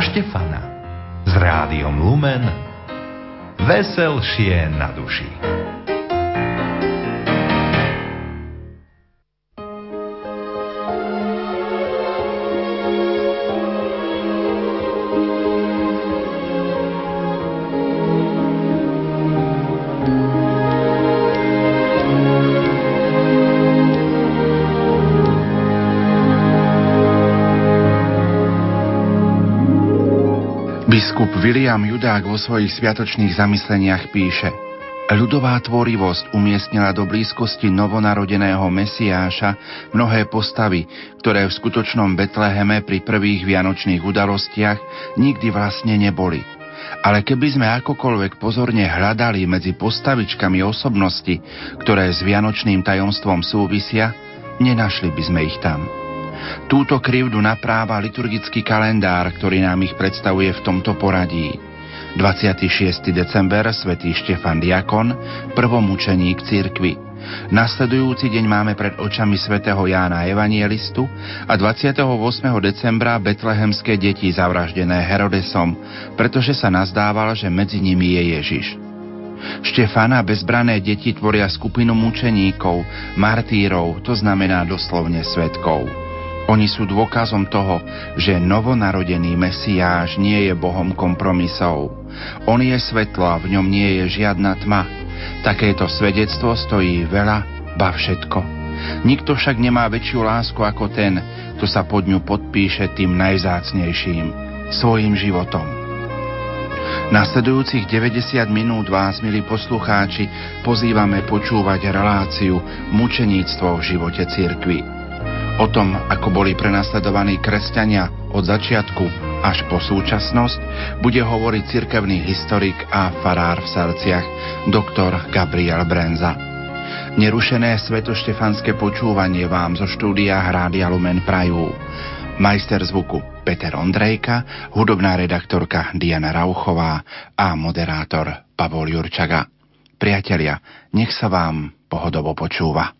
na Štefana s rádiom Lumen veselšie na duši. William Judák vo svojich sviatočných zamysleniach píše Ľudová tvorivosť umiestnila do blízkosti novonarodeného Mesiáša mnohé postavy, ktoré v skutočnom Betleheme pri prvých vianočných udalostiach nikdy vlastne neboli. Ale keby sme akokoľvek pozorne hľadali medzi postavičkami osobnosti, ktoré s vianočným tajomstvom súvisia, nenašli by sme ich tam. Túto krivdu napráva liturgický kalendár, ktorý nám ich predstavuje v tomto poradí. 26. december svätý Štefan Diakon, prvomučeník cirkvy. Nasledujúci deň máme pred očami svätého Jána Evanielistu a 28. decembra betlehemské deti zavraždené Herodesom, pretože sa nazdával, že medzi nimi je Ježiš. Štefana bezbrané deti tvoria skupinu mučeníkov, martírov, to znamená doslovne svetkov. Oni sú dôkazom toho, že novonarodený Mesiáš nie je Bohom kompromisov. On je svetlo a v ňom nie je žiadna tma. Takéto svedectvo stojí veľa, ba všetko. Nikto však nemá väčšiu lásku ako ten, kto sa pod ňu podpíše tým najzácnejším, svojim životom. Nasledujúcich 90 minút vás, milí poslucháči, pozývame počúvať reláciu Mučeníctvo v živote cirkvi. O tom, ako boli prenasledovaní kresťania od začiatku až po súčasnosť, bude hovoriť cirkevný historik a farár v Salciach, doktor Gabriel Brenza. Nerušené svetoštefanské počúvanie vám zo štúdia Hrádia Lumen Prajú. Majster zvuku Peter Ondrejka, hudobná redaktorka Diana Rauchová a moderátor Pavol Jurčaga. Priatelia, nech sa vám pohodovo počúva.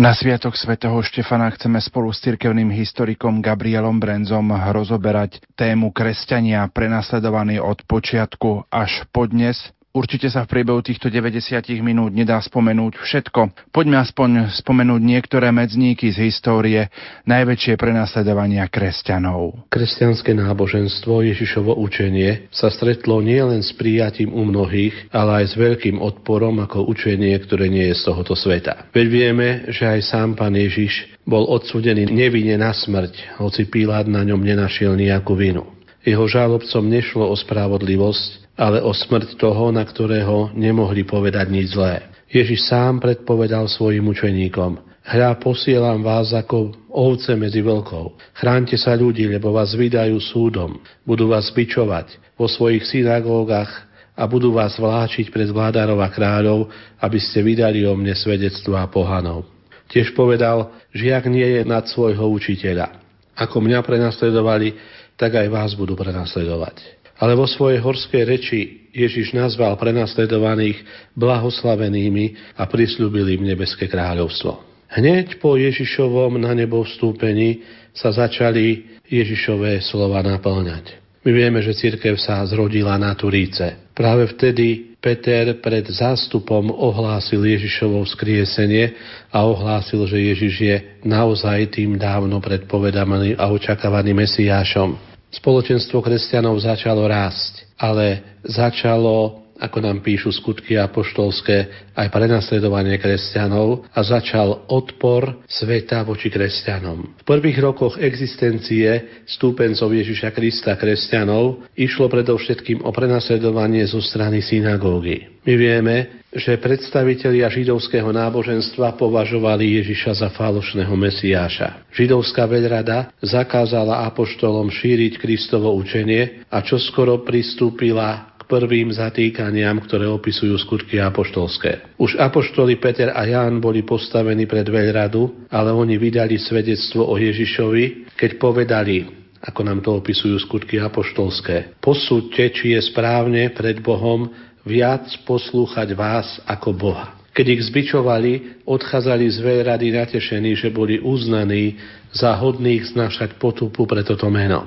Na Sviatok svätého Štefana chceme spolu s cirkevným historikom Gabrielom Brenzom rozoberať tému kresťania prenasledovaní od počiatku až po dnes Určite sa v priebehu týchto 90 minút nedá spomenúť všetko. Poďme aspoň spomenúť niektoré medzníky z histórie najväčšie prenasledovania kresťanov. Kresťanské náboženstvo Ježišovo učenie sa stretlo nielen s prijatím u mnohých, ale aj s veľkým odporom ako učenie, ktoré nie je z tohoto sveta. Veď vieme, že aj sám pán Ježiš bol odsudený nevinne na smrť, hoci Pilát na ňom nenašiel nejakú vinu. Jeho žálobcom nešlo o spravodlivosť, ale o smrť toho, na ktorého nemohli povedať nič zlé. Ježiš sám predpovedal svojim učeníkom, hľa posielam vás ako ovce medzi vlkov. Chránte sa ľudí, lebo vás vydajú súdom, budú vás bičovať vo svojich synagógach a budú vás vláčiť pred vládarov a kráľov, aby ste vydali o mne svedectvo a pohanov. Tiež povedal, žiak nie je nad svojho učiteľa. Ako mňa prenasledovali, tak aj vás budú prenasledovať. Ale vo svojej horskej reči Ježiš nazval prenasledovaných blahoslavenými a prislúbil im nebeské kráľovstvo. Hneď po Ježišovom na nebo vstúpení sa začali Ježišové slova naplňať. My vieme, že církev sa zrodila na Turíce. Práve vtedy Peter pred zástupom ohlásil Ježišovo vzkriesenie a ohlásil, že Ježiš je naozaj tým dávno predpovedaným a očakávaným Mesiášom. Spoločenstvo kresťanov začalo rásť, ale začalo ako nám píšu skutky apoštolské, aj prenasledovanie kresťanov a začal odpor sveta voči kresťanom. V prvých rokoch existencie stúpencov Ježiša Krista kresťanov išlo predovšetkým o prenasledovanie zo strany synagógy. My vieme, že predstavitelia židovského náboženstva považovali Ježiša za falošného mesiáša. Židovská veľrada zakázala apoštolom šíriť Kristovo učenie a čoskoro pristúpila prvým zatýkaniam, ktoré opisujú skutky apoštolské. Už apoštoli Peter a Ján boli postavení pred veľradu, ale oni vydali svedectvo o Ježišovi, keď povedali, ako nám to opisujú skutky apoštolské. Posúďte, či je správne pred Bohom viac poslúchať vás ako Boha. Keď ich zbičovali, odchádzali z veľrady natešení, že boli uznaní za hodných znašať potupu pre toto meno.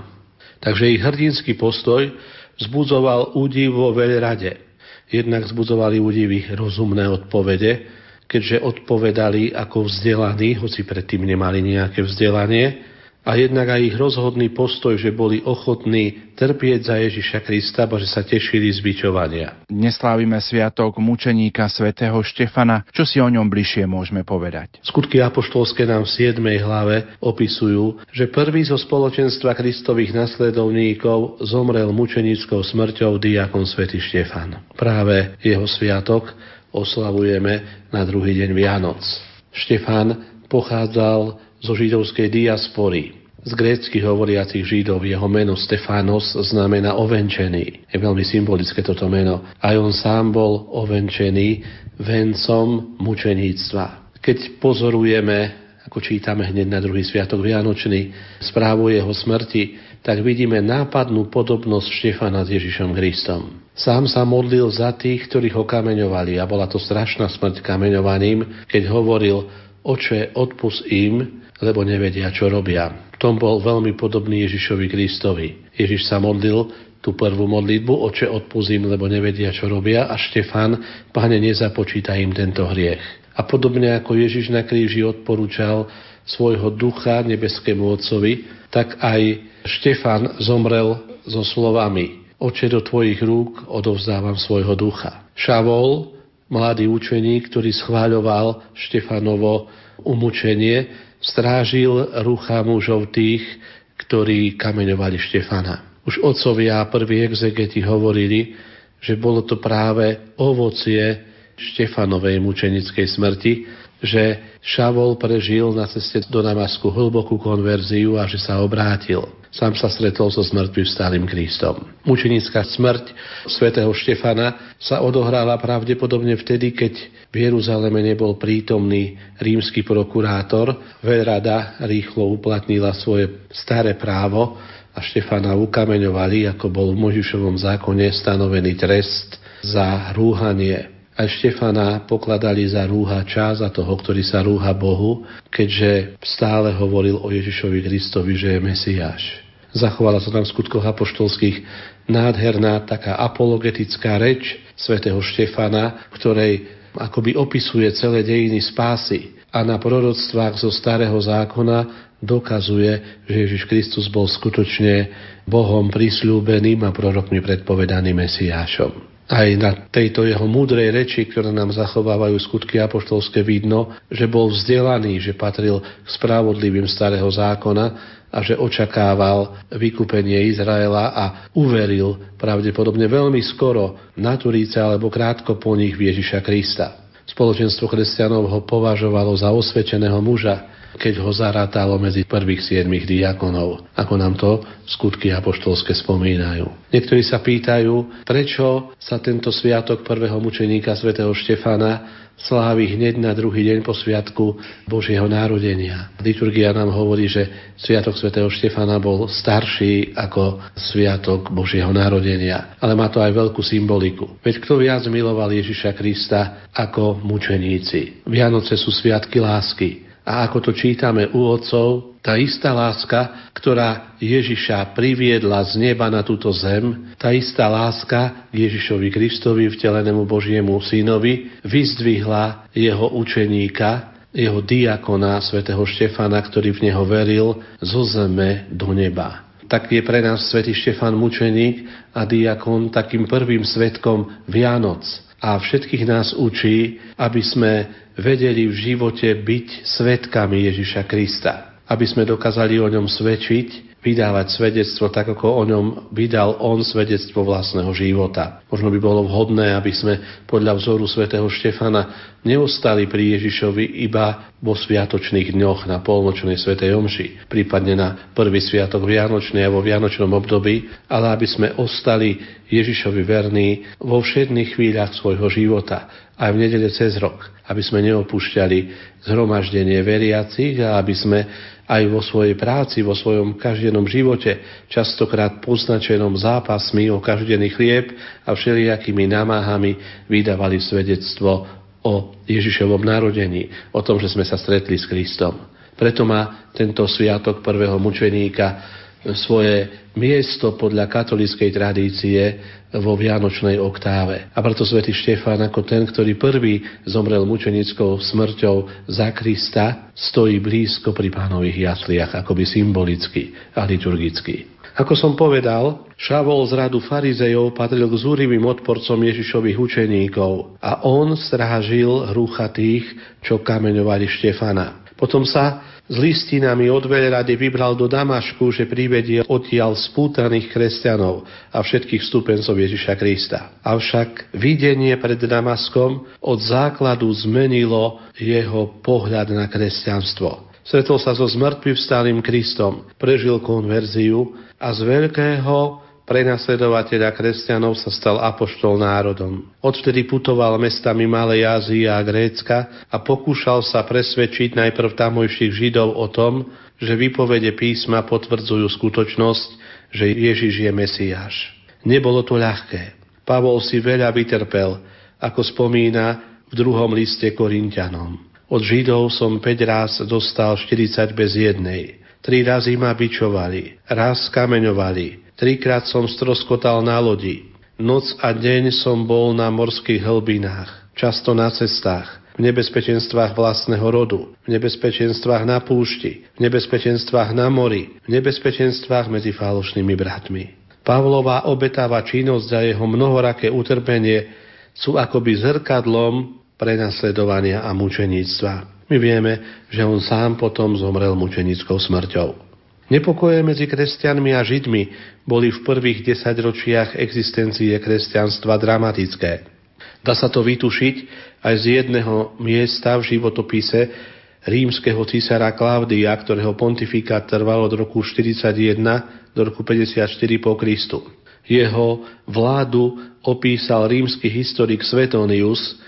Takže ich hrdinský postoj vzbudzoval údiv vo veľrade. Jednak vzbudzovali údiv rozumné odpovede, keďže odpovedali ako vzdelaní, hoci predtým nemali nejaké vzdelanie, a jednak aj ich rozhodný postoj, že boli ochotní trpieť za Ježiša Krista, bo že sa tešili z byčovania. Dnes slávime sviatok mučeníka svätého Štefana. Čo si o ňom bližšie môžeme povedať? Skutky apoštolské nám v 7. hlave opisujú, že prvý zo spoločenstva Kristových nasledovníkov zomrel mučenickou smrťou diakon svätý Štefan. Práve jeho sviatok oslavujeme na druhý deň Vianoc. Štefan pochádzal zo židovskej diaspory. Z grécky hovoriacich židov jeho meno Stefános znamená ovenčený. Je veľmi symbolické toto meno. Aj on sám bol ovenčený vencom mučeníctva. Keď pozorujeme, ako čítame hneď na druhý sviatok Vianočný, správu jeho smrti, tak vidíme nápadnú podobnosť Štefana s Ježišom Kristom. Sám sa modlil za tých, ktorých ho kameňovali a bola to strašná smrť kameňovaným, keď hovoril, oče, odpus im, lebo nevedia, čo robia. V tom bol veľmi podobný Ježišovi Kristovi. Ježiš sa modlil tú prvú modlitbu, oče odpuzím, lebo nevedia, čo robia a Štefan, páne, nezapočíta im tento hriech. A podobne ako Ježiš na kríži odporúčal svojho ducha nebeskému Otcovi, tak aj Štefan zomrel so slovami Oče, do tvojich rúk odovzdávam svojho ducha. Šavol, mladý učeník, ktorý schváľoval Štefanovo umúčenie, strážil rucha mužov tých, ktorí kameňovali Štefana. Už otcovia a prví exegeti hovorili, že bolo to práve ovocie Štefanovej mučenickej smrti, že Šavol prežil na ceste do Damasku hlbokú konverziu a že sa obrátil. Sám sa stretol so smrťou stálym Kristom. Mučenická smrť svätého Štefana sa odohrala pravdepodobne vtedy, keď v Jeruzaleme nebol prítomný rímsky prokurátor, veľrada rýchlo uplatnila svoje staré právo a Štefana ukameňovali, ako bol v Možišovom zákone stanovený trest za rúhanie. A Štefana pokladali za rúhača, za toho, ktorý sa rúha Bohu, keďže stále hovoril o Ježišovi Kristovi, že je Mesiáš. Zachovala sa tam v skutkoch apoštolských nádherná taká apologetická reč svätého Štefana, ktorej akoby opisuje celé dejiny spásy a na proroctvách zo starého zákona dokazuje, že Ježiš Kristus bol skutočne Bohom prisľúbeným a prorokmi predpovedaným Mesiášom. Aj na tejto jeho múdrej reči, ktoré nám zachovávajú skutky apoštolské, vidno, že bol vzdelaný, že patril k spravodlivým starého zákona a že očakával vykúpenie Izraela a uveril pravdepodobne veľmi skoro na Turíce alebo krátko po nich Ježiša Krista. Spoločenstvo kresťanov ho považovalo za osvedčeného muža, keď ho zarátalo medzi prvých siedmých diakonov, ako nám to skutky apoštolské spomínajú. Niektorí sa pýtajú, prečo sa tento sviatok prvého mučeníka svätého Štefana slávi hneď na druhý deň po sviatku Božieho národenia. Liturgia nám hovorí, že sviatok svätého Štefana bol starší ako sviatok Božieho národenia. Ale má to aj veľkú symboliku. Veď kto viac miloval Ježiša Krista ako mučeníci? Vianoce sú sviatky lásky. A ako to čítame u otcov, tá istá láska, ktorá Ježiša priviedla z neba na túto zem, tá istá láska Ježišovi Kristovi, vtelenému Božiemu synovi, vyzdvihla jeho učeníka, jeho diakona, svätého Štefana, ktorý v neho veril, zo zeme do neba. Tak je pre nás svätý Štefan mučeník a diakon takým prvým svetkom Vianoc a všetkých nás učí, aby sme vedeli v živote byť svetkami Ježiša Krista. Aby sme dokázali o ňom svedčiť, vydávať svedectvo tak, ako o ňom vydal on svedectvo vlastného života. Možno by bolo vhodné, aby sme podľa vzoru svätého Štefana neostali pri Ježišovi iba vo sviatočných dňoch na polnočnej svätej omši, prípadne na prvý sviatok Vianočný a vo Vianočnom období, ale aby sme ostali Ježišovi verní vo všetných chvíľach svojho života, aj v nedele cez rok, aby sme neopúšťali zhromaždenie veriacich a aby sme aj vo svojej práci, vo svojom každenom živote, častokrát poznačenom zápasmi o každený chlieb a všelijakými namáhami vydávali svedectvo o Ježišovom narodení, o tom, že sme sa stretli s Kristom. Preto má tento sviatok prvého mučeníka svoje miesto podľa katolíckej tradície vo Vianočnej oktáve. A preto svätý Štefán ako ten, ktorý prvý zomrel mučenickou smrťou za Krista, stojí blízko pri pánových jasliach, akoby symbolicky a liturgicky. Ako som povedal, Šavol z radu farizejov patril k zúrivým odporcom Ježišových učeníkov a on strážil hrucha tých, čo kameňovali Štefana. Potom sa s listinami od veľrady vybral do Damašku, že privedie odtiaľ spútaných kresťanov a všetkých stúpencov Ježiša Krista. Avšak videnie pred Damaskom od základu zmenilo jeho pohľad na kresťanstvo. Stretol sa so zmrtvým stálym Kristom, prežil konverziu a z veľkého prenasledovateľa kresťanov sa stal apoštol národom. Odvtedy putoval mestami Malej Ázie a Grécka a pokúšal sa presvedčiť najprv tamojších Židov o tom, že výpovede písma potvrdzujú skutočnosť, že Ježiš je Mesiáš. Nebolo to ľahké. Pavol si veľa vytrpel, ako spomína v druhom liste Korintianom. Od Židov som 5 raz dostal 40 bez jednej. Tri razy ma bičovali, raz kameňovali, Trikrát som stroskotal na lodi. Noc a deň som bol na morských hlbinách, často na cestách, v nebezpečenstvách vlastného rodu, v nebezpečenstvách na púšti, v nebezpečenstvách na mori, v nebezpečenstvách medzi falošnými bratmi. Pavlova obetáva činnosť za jeho mnohoraké utrpenie sú akoby zrkadlom prenasledovania a mučeníctva. My vieme, že on sám potom zomrel mučenickou smrťou. Nepokoje medzi kresťanmi a židmi boli v prvých desaťročiach existencie kresťanstva dramatické. Dá sa to vytušiť aj z jedného miesta v životopise rímskeho císara Klaudia, ktorého pontifikát trval od roku 41 do roku 54 po Kristu. Jeho vládu opísal rímsky historik Svetonius,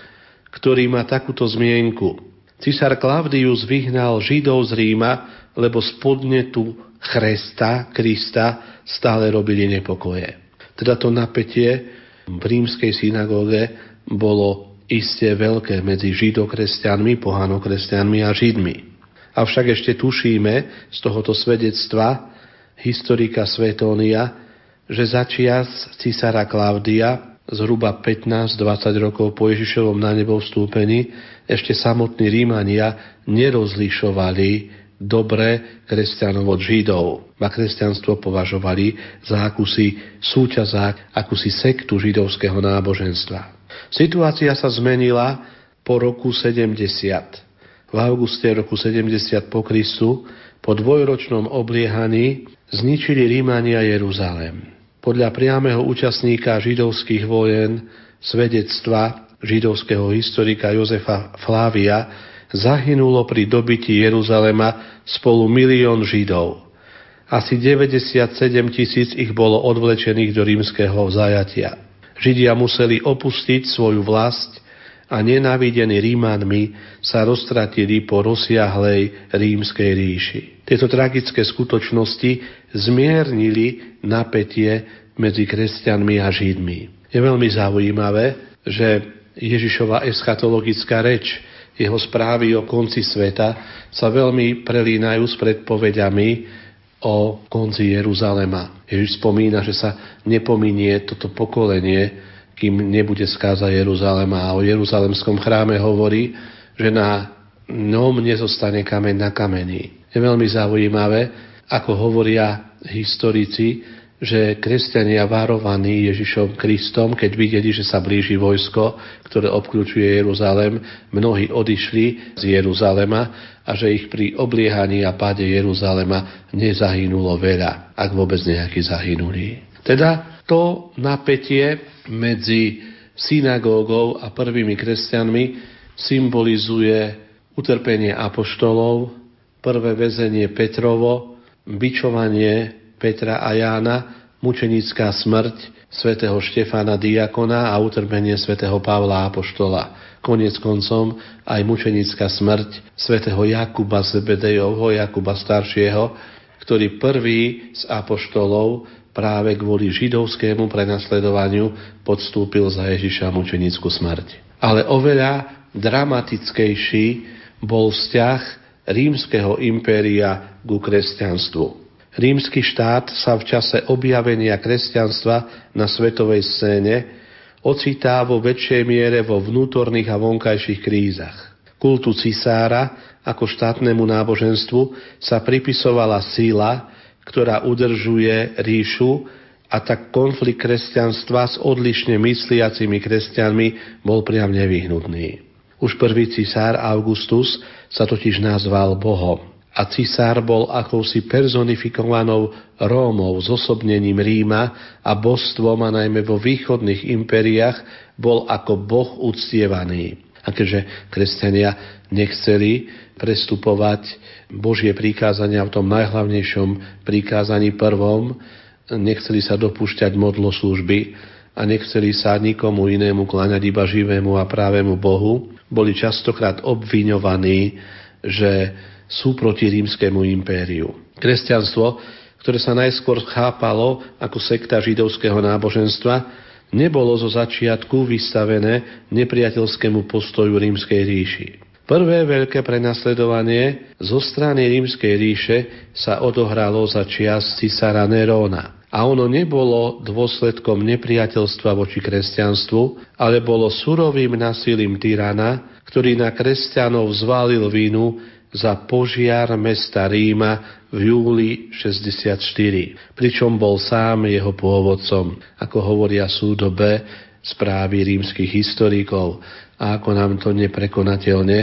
ktorý má takúto zmienku. Cisár Klaudius vyhnal Židov z Ríma, lebo spodne tu Chresta, Krista stále robili nepokoje. Teda to napätie v rímskej synagóge bolo iste veľké medzi židokresťanmi, pohanokresťanmi a židmi. Avšak ešte tušíme z tohoto svedectva historika Svetónia, že začias cisára Klaudia zhruba 15-20 rokov po Ježišovom na nebo vstúpení ešte samotní Rímania nerozlišovali dobre kresťanov od Židov. A kresťanstvo považovali za akúsi súťazák, akúsi sektu židovského náboženstva. Situácia sa zmenila po roku 70. V auguste roku 70 po Kristu po dvojročnom obliehaní zničili Rímania Jeruzalém. Podľa priameho účastníka židovských vojen svedectva židovského historika Jozefa Flávia zahynulo pri dobití Jeruzalema spolu milión Židov. Asi 97 tisíc ich bolo odvlečených do rímskeho zajatia. Židia museli opustiť svoju vlast a nenávidení Rímanmi sa roztratili po rozsiahlej rímskej ríši. Tieto tragické skutočnosti zmiernili napätie medzi kresťanmi a Židmi. Je veľmi zaujímavé, že Ježišova eschatologická reč jeho správy o konci sveta sa veľmi prelínajú s predpovediami o konci Jeruzalema. Ježiš spomína, že sa nepominie toto pokolenie, kým nebude skáza Jeruzalema. A o Jeruzalemskom chráme hovorí, že na ňom nezostane kameň na kameni. Je veľmi zaujímavé, ako hovoria historici, že kresťania varovaní Ježišom Kristom, keď videli, že sa blíži vojsko, ktoré obklúčuje Jeruzalem, mnohí odišli z Jeruzalema a že ich pri obliehaní a páde Jeruzalema nezahynulo veľa, ak vôbec nejakí zahynuli. Teda to napätie medzi synagógou a prvými kresťanmi symbolizuje utrpenie apoštolov, prvé väzenie Petrovo, bičovanie Petra a Jána, mučenická smrť svätého Štefána Diakona a utrpenie svätého Pavla Apoštola. Konec koncom aj mučenická smrť svätého Jakuba Zebedejovho, Jakuba staršieho, ktorý prvý z apoštolov práve kvôli židovskému prenasledovaniu podstúpil za Ježiša mučenickú smrť. Ale oveľa dramatickejší bol vzťah rímskeho impéria ku kresťanstvu. Rímsky štát sa v čase objavenia kresťanstva na svetovej scéne ocitá vo väčšej miere vo vnútorných a vonkajších krízach. Kultu cisára ako štátnemu náboženstvu sa pripisovala síla, ktorá udržuje ríšu a tak konflikt kresťanstva s odlišne mysliacimi kresťanmi bol priam nevyhnutný. Už prvý cisár Augustus sa totiž nazval Bohom a cisár bol akousi personifikovanou Rómov s osobnením Ríma a božstvom a najmä vo východných impériách bol ako boh uctievaný. A keďže kresťania nechceli prestupovať Božie prikázania v tom najhlavnejšom prikázaní prvom, nechceli sa dopúšťať modlo služby a nechceli sa nikomu inému kláňať iba živému a právemu Bohu, boli častokrát obviňovaní, že sú proti rímskému impériu. Kresťanstvo, ktoré sa najskôr chápalo ako sekta židovského náboženstva, nebolo zo začiatku vystavené nepriateľskému postoju rímskej ríši. Prvé veľké prenasledovanie zo strany rímskej ríše sa odohralo za čias cisára Neróna. A ono nebolo dôsledkom nepriateľstva voči kresťanstvu, ale bolo surovým nasilím tyrana, ktorý na kresťanov zvalil vínu za požiar mesta Ríma v júli 64, pričom bol sám jeho pôvodcom, ako hovoria súdobe správy rímskych historikov a ako nám to neprekonateľne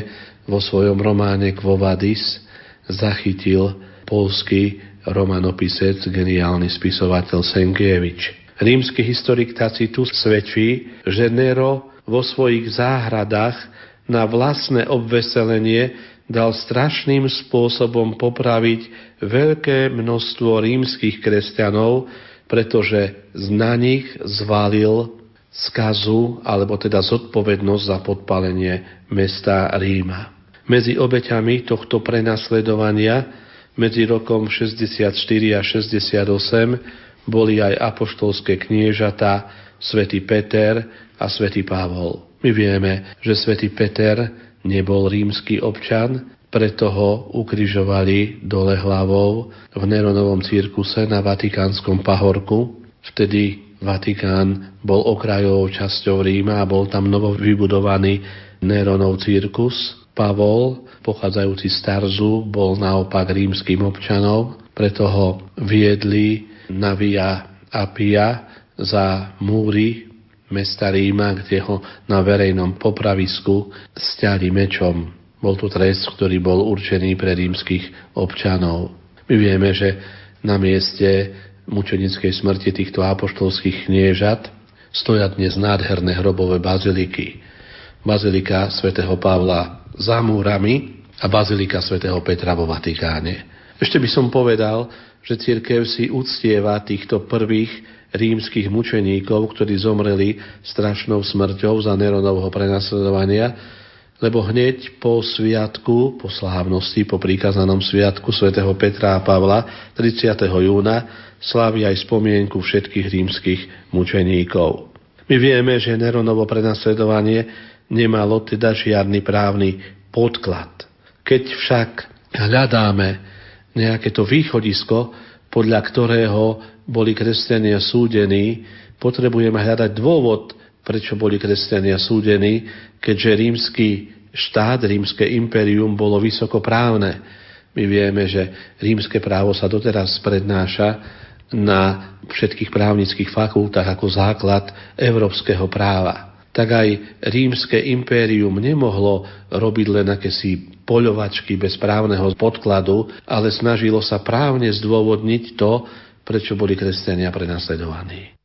vo svojom románe Kvovadis zachytil polský romanopisec, geniálny spisovateľ Senkievič. Rímsky historik Tacitus svedčí, že Nero vo svojich záhradách na vlastné obveselenie dal strašným spôsobom popraviť veľké množstvo rímskych kresťanov, pretože na nich zvalil skazu, alebo teda zodpovednosť za podpalenie mesta Ríma. Medzi obeťami tohto prenasledovania medzi rokom 64 a 68 boli aj apoštolské kniežata svätý Peter a svätý Pavol. My vieme, že svätý Peter nebol rímsky občan, preto ho ukrižovali dole hlavou v Neronovom cirkuse na Vatikánskom pahorku. Vtedy Vatikán bol okrajovou časťou Ríma a bol tam novo vybudovaný Neronov cirkus. Pavol, pochádzajúci z Tarzu, bol naopak rímským občanom, preto ho viedli na Via Apia za múry mesta Ríma, kde ho na verejnom popravisku stiali mečom. Bol to trest, ktorý bol určený pre rímskych občanov. My vieme, že na mieste mučenickej smrti týchto apoštolských kniežat stoja dnes nádherné hrobové baziliky. Bazilika svätého Pavla za múrami a bazilika svätého Petra vo Vatikáne. Ešte by som povedal, že církev si uctieva týchto prvých rímskych mučeníkov, ktorí zomreli strašnou smrťou za Neronovho prenasledovania, lebo hneď po sviatku, po slávnosti, po príkazanom sviatku svätého Petra a Pavla 30. júna slávi aj spomienku všetkých rímskych mučeníkov. My vieme, že Neronovo prenasledovanie nemalo teda žiadny právny podklad. Keď však hľadáme nejaké to východisko, podľa ktorého boli kresťania súdení, potrebujeme hľadať dôvod, prečo boli kresťania súdení, keďže rímsky štát, rímske impérium bolo vysokoprávne. My vieme, že rímske právo sa doteraz prednáša na všetkých právnických fakultách ako základ európskeho práva. Tak aj rímske impérium nemohlo robiť len akési poľovačky bez právneho podkladu, ale snažilo sa právne zdôvodniť to, prečo boli kresťania prenasledovaní.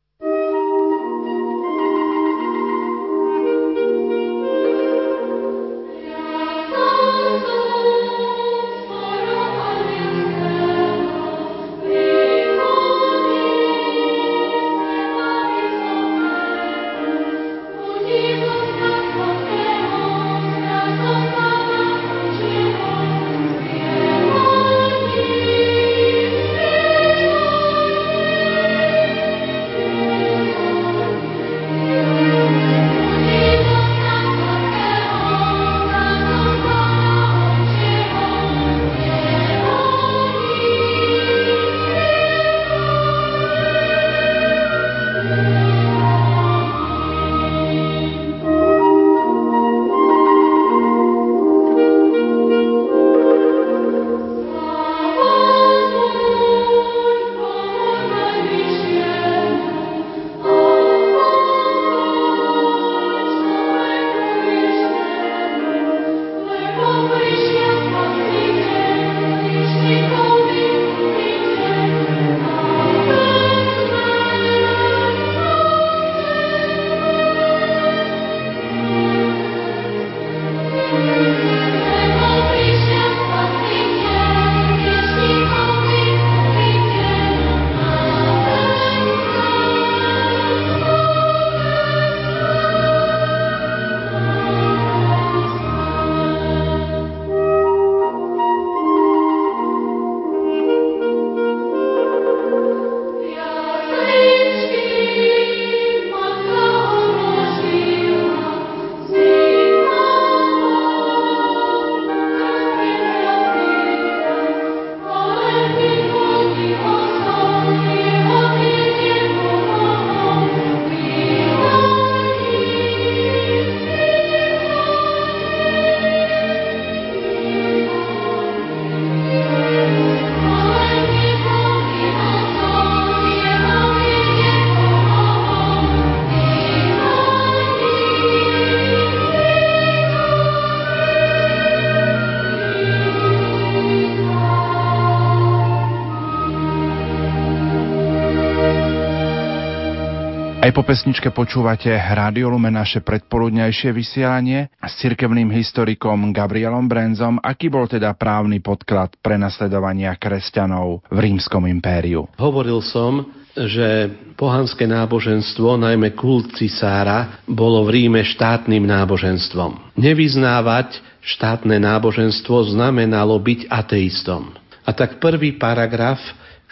Pesničke počúvate Rádio Lumen naše predpoludňajšie vysielanie s cirkevným historikom Gabrielom Brenzom, aký bol teda právny podklad prenasledovania kresťanov v rímskom impériu. Hovoril som, že pohanské náboženstvo, najmä kult cisára, bolo v Ríme štátnym náboženstvom. Nevyznávať štátne náboženstvo znamenalo byť ateistom. A tak prvý paragraf,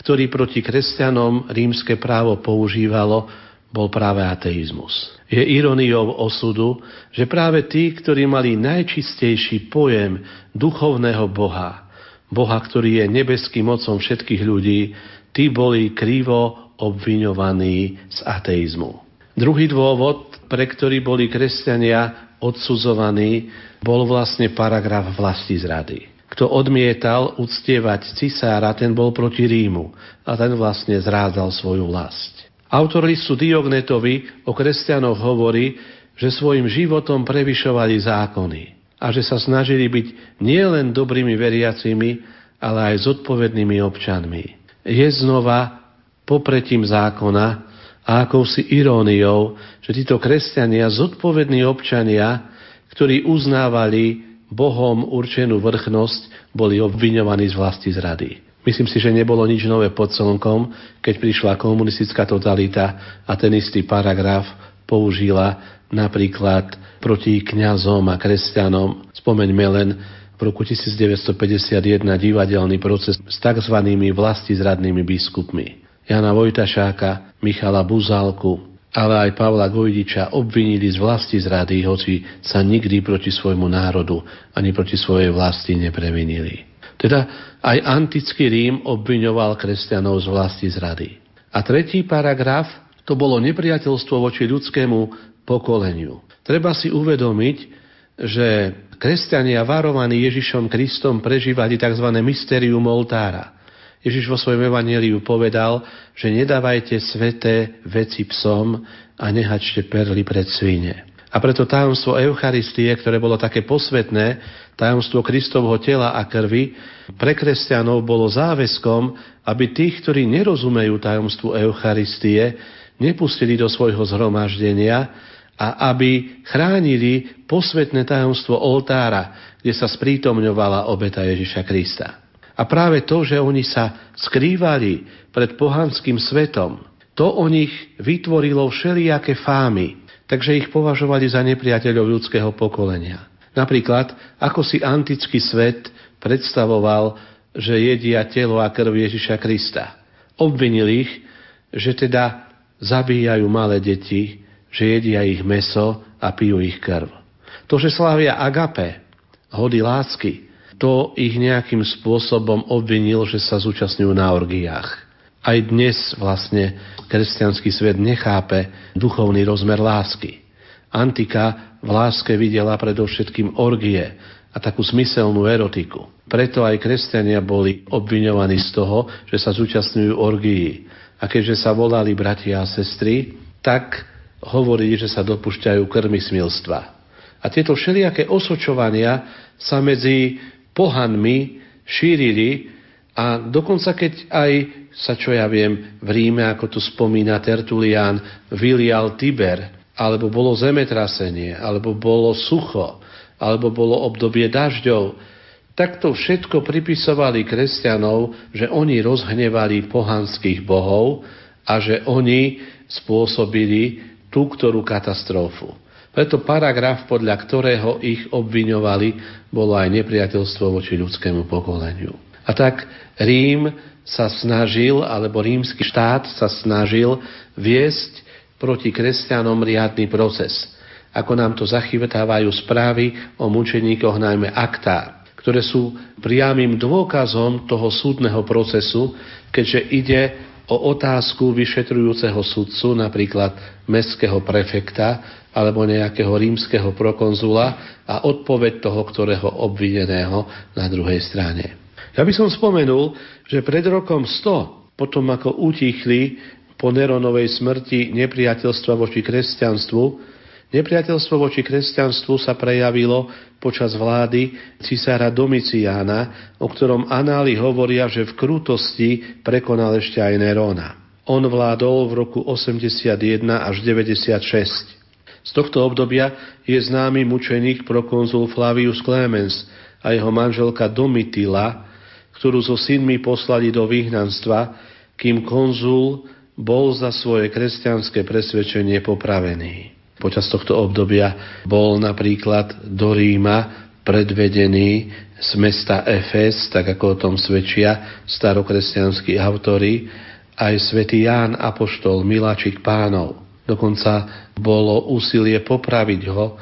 ktorý proti kresťanom rímske právo používalo, bol práve ateizmus. Je ironiou osudu, že práve tí, ktorí mali najčistejší pojem duchovného Boha, Boha, ktorý je nebeským mocom všetkých ľudí, tí boli krivo obviňovaní z ateizmu. Druhý dôvod, pre ktorý boli kresťania odsudzovaní, bol vlastne paragraf vlasti zrady. Kto odmietal uctievať cisára, ten bol proti Rímu a ten vlastne zrádzal svoju vlast. Autor listu Diognetovi o kresťanoch hovorí, že svojim životom prevyšovali zákony a že sa snažili byť nielen dobrými veriacimi, ale aj zodpovednými občanmi. Je znova popretím zákona a akousi iróniou, že títo kresťania, zodpovední občania, ktorí uznávali Bohom určenú vrchnosť, boli obviňovaní z vlasti zrady. Myslím si, že nebolo nič nové pod slnkom, keď prišla komunistická totalita a ten istý paragraf použila napríklad proti kňazom a kresťanom. Spomeňme len v roku 1951 divadelný proces s tzv. vlasti zradnými biskupmi. Jana Vojtašáka, Michala Buzálku, ale aj Pavla Gojdiča obvinili z vlasti zrady, hoci sa nikdy proti svojmu národu ani proti svojej vlasti neprevinili. Teda aj antický Rím obviňoval kresťanov z vlasti zrady. A tretí paragraf to bolo nepriateľstvo voči ľudskému pokoleniu. Treba si uvedomiť, že kresťania varovaní Ježišom Kristom prežívali tzv. mysterium oltára. Ježiš vo svojom evaníliu povedal, že nedávajte sveté veci psom a nehačte perly pred svine. A preto tajomstvo Eucharistie, ktoré bolo také posvetné, tajomstvo Kristovho tela a krvi, pre kresťanov bolo záväzkom, aby tých, ktorí nerozumejú tajomstvu Eucharistie, nepustili do svojho zhromaždenia a aby chránili posvetné tajomstvo oltára, kde sa sprítomňovala obeta Ježiša Krista. A práve to, že oni sa skrývali pred pohanským svetom, to o nich vytvorilo všelijaké fámy, takže ich považovali za nepriateľov ľudského pokolenia. Napríklad, ako si antický svet predstavoval, že jedia telo a krv Ježiša Krista. Obvinili ich, že teda zabíjajú malé deti, že jedia ich meso a pijú ich krv. To, že slávia agape, hody lásky, to ich nejakým spôsobom obvinil, že sa zúčastňujú na orgiách. Aj dnes vlastne kresťanský svet nechápe duchovný rozmer lásky. Antika v láske videla predovšetkým orgie a takú smyselnú erotiku. Preto aj kresťania boli obviňovaní z toho, že sa zúčastňujú orgii. A keďže sa volali bratia a sestry, tak hovorili, že sa dopúšťajú krmy smilstva. A tieto všelijaké osočovania sa medzi pohanmi šírili a dokonca keď aj sa, čo ja viem, v Ríme, ako tu spomína Tertulian, vylial Tiber, alebo bolo zemetrasenie, alebo bolo sucho, alebo bolo obdobie dažďov, tak to všetko pripisovali kresťanov, že oni rozhnevali pohanských bohov a že oni spôsobili tú ktorú katastrofu. Preto paragraf, podľa ktorého ich obviňovali, bolo aj nepriateľstvo voči ľudskému pokoleniu. A tak Rím sa snažil, alebo rímsky štát sa snažil viesť proti kresťanom riadny proces. Ako nám to zachytávajú správy o mučeníkoch, najmä aktár, ktoré sú priamým dôkazom toho súdneho procesu, keďže ide o otázku vyšetrujúceho sudcu, napríklad mestského prefekta, alebo nejakého rímskeho prokonzula a odpoveď toho, ktorého obvineného na druhej strane. Ja by som spomenul, že pred rokom 100, potom ako utichli po Neronovej smrti nepriateľstva voči kresťanstvu, Nepriateľstvo voči kresťanstvu sa prejavilo počas vlády cisára Domiciána, o ktorom anály hovoria, že v krutosti prekonal ešte aj Nerona. On vládol v roku 81 až 96. Z tohto obdobia je známy mučeník prokonzul Flavius Clemens a jeho manželka Domitila, ktorú so synmi poslali do vyhnanstva, kým konzul bol za svoje kresťanské presvedčenie popravený. Počas tohto obdobia bol napríklad do Ríma predvedený z mesta Efes, tak ako o tom svedčia starokresťanskí autory, aj svätý Ján Apoštol, miláčik pánov. Dokonca bolo úsilie popraviť ho,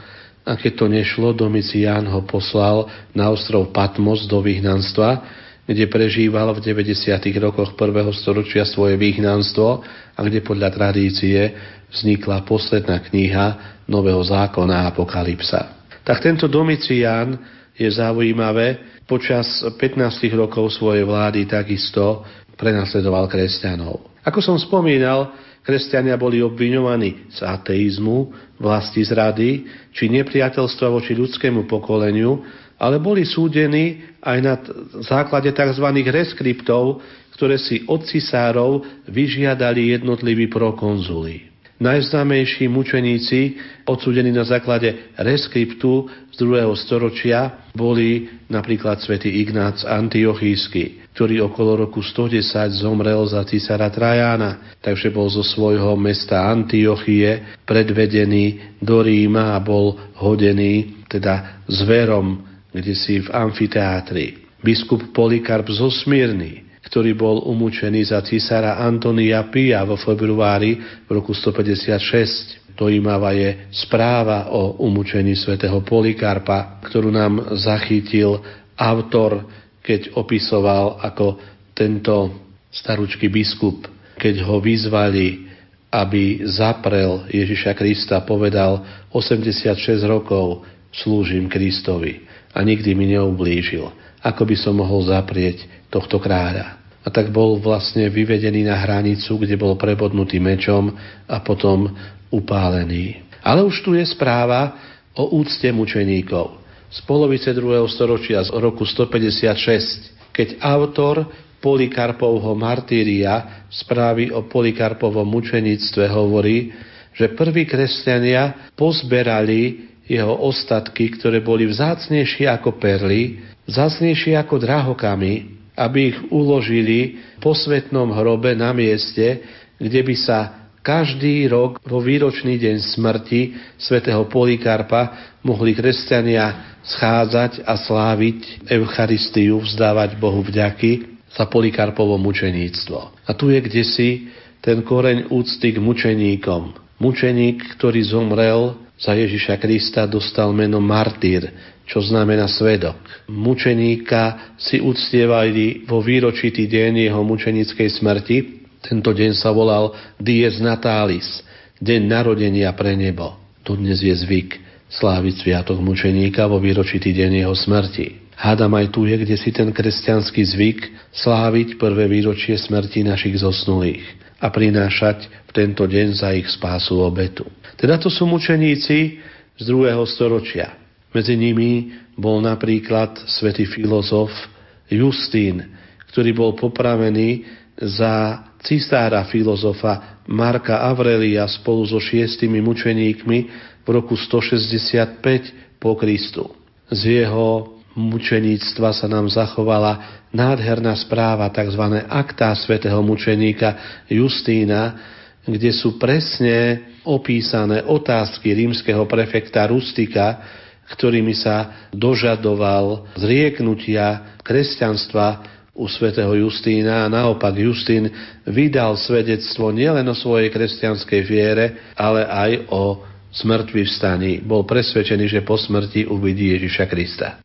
a keď to nešlo, Domicián ho poslal na ostrov Patmos do vyhnanstva, kde prežíval v 90. rokoch prvého storočia svoje vyhnanstvo a kde podľa tradície vznikla posledná kniha Nového zákona Apokalypsa. Tak tento Domicián je zaujímavé, počas 15 rokov svojej vlády takisto prenasledoval kresťanov. Ako som spomínal, Kresťania boli obviňovaní z ateizmu, vlasti zrady či nepriateľstva voči ľudskému pokoleniu, ale boli súdení aj na základe tzv. reskriptov, ktoré si od cisárov vyžiadali jednotliví prokonzuli. Najznámejší mučeníci, odsúdení na základe reskriptu z 2. storočia, boli napríklad svätý Ignác Antiochísky, ktorý okolo roku 110 zomrel za císara Trajana, takže bol zo svojho mesta Antiochie predvedený do Ríma a bol hodený teda zverom, kde si v amfiteátri. Biskup Polikarp zo Smírny, ktorý bol umúčený za císara Antonia Pia vo februári v roku 156. Dojímavá je správa o umúčení svätého Polikarpa, ktorú nám zachytil autor keď opisoval, ako tento staručký biskup, keď ho vyzvali, aby zaprel Ježiša Krista, povedal 86 rokov slúžim Kristovi a nikdy mi neublížil. Ako by som mohol zaprieť tohto kráľa? A tak bol vlastne vyvedený na hranicu, kde bol prebodnutý mečom a potom upálený. Ale už tu je správa o úcte mučeníkov z polovice 2. storočia z roku 156, keď autor Polikarpovho martíria správy o Polikarpovom mučenictve hovorí, že prví kresťania pozberali jeho ostatky, ktoré boli vzácnejšie ako perly, vzácnejšie ako drahokamy, aby ich uložili po svetnom hrobe na mieste, kde by sa každý rok vo výročný deň smrti svätého Polikarpa mohli kresťania schádzať a sláviť Eucharistiu, vzdávať Bohu vďaky za Polikarpovo mučeníctvo. A tu je kde si ten koreň úcty k mučeníkom. Mučeník, ktorý zomrel za Ježiša Krista, dostal meno martýr, čo znamená svedok. Mučeníka si uctievali vo výročitý deň jeho mučenickej smrti, tento deň sa volal Dies Natalis, deň narodenia pre nebo. Dodnes je zvyk sláviť sviatok mučeníka vo výročitý deň jeho smrti. Hádam aj tu je, kde si ten kresťanský zvyk sláviť prvé výročie smrti našich zosnulých a prinášať v tento deň za ich spásu obetu. Teda to sú mučeníci z druhého storočia. Medzi nimi bol napríklad svätý filozof Justín, ktorý bol popravený za cisára filozofa Marka Aurelia spolu so šiestimi mučeníkmi v roku 165 po Kristu. Z jeho mučeníctva sa nám zachovala nádherná správa, tzv. aktá svätého mučeníka Justína, kde sú presne opísané otázky rímskeho prefekta Rustika, ktorými sa dožadoval zrieknutia kresťanstva u svätého Justína a naopak Justín vydal svedectvo nielen o svojej kresťanskej viere, ale aj o smrtvi vstaní. Bol presvedčený, že po smrti uvidí Ježiša Krista.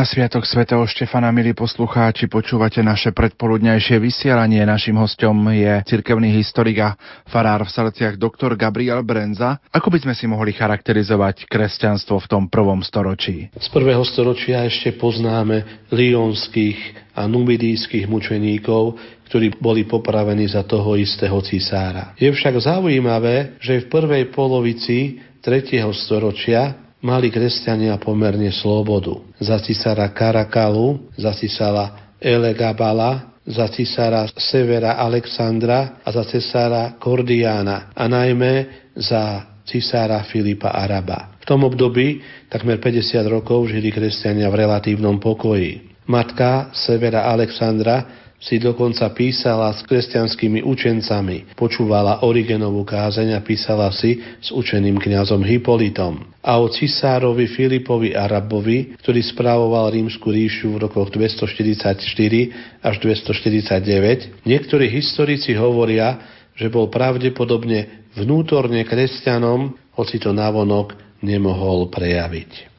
Na Sviatok svätého Štefana, milí poslucháči, počúvate naše predpoludňajšie vysielanie. Našim hostom je cirkevný historik a farár v Salciach doktor Gabriel Brenza. Ako by sme si mohli charakterizovať kresťanstvo v tom prvom storočí? Z prvého storočia ešte poznáme lionských a numidijských mučeníkov, ktorí boli popravení za toho istého cisára. Je však zaujímavé, že v prvej polovici 3. storočia mali kresťania pomerne slobodu. Za cisára Karakalu, za cisára Elegabala, za cisára Severa Alexandra a za cisára Kordiána a najmä za cisára Filipa Araba. V tom období takmer 50 rokov žili kresťania v relatívnom pokoji. Matka Severa Alexandra si dokonca písala s kresťanskými učencami, počúvala Origenovú kázeň a písala si s učeným kňazom Hipolitom. A o cisárovi Filipovi Arabovi, ktorý správoval rímsku ríšu v rokoch 244 až 249, niektorí historici hovoria, že bol pravdepodobne vnútorne kresťanom, hoci to navonok nemohol prejaviť.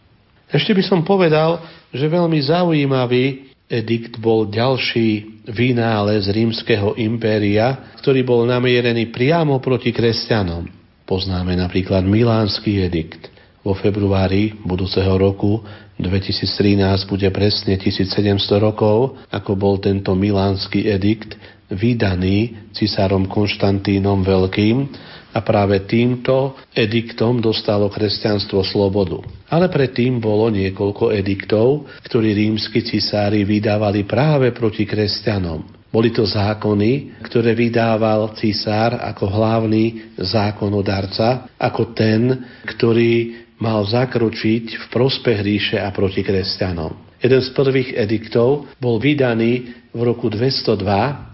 Ešte by som povedal, že veľmi zaujímavý edikt bol ďalší vynález rímskeho impéria, ktorý bol namierený priamo proti kresťanom. Poznáme napríklad Milánsky edikt. Vo februári budúceho roku 2013 bude presne 1700 rokov, ako bol tento Milánsky edikt vydaný cisárom Konštantínom Veľkým a práve týmto ediktom dostalo kresťanstvo slobodu. Ale predtým bolo niekoľko ediktov, ktorí rímsky cisári vydávali práve proti kresťanom. Boli to zákony, ktoré vydával cisár ako hlavný zákonodarca, ako ten, ktorý mal zakročiť v prospech ríše a proti kresťanom. Jeden z prvých ediktov bol vydaný v roku 202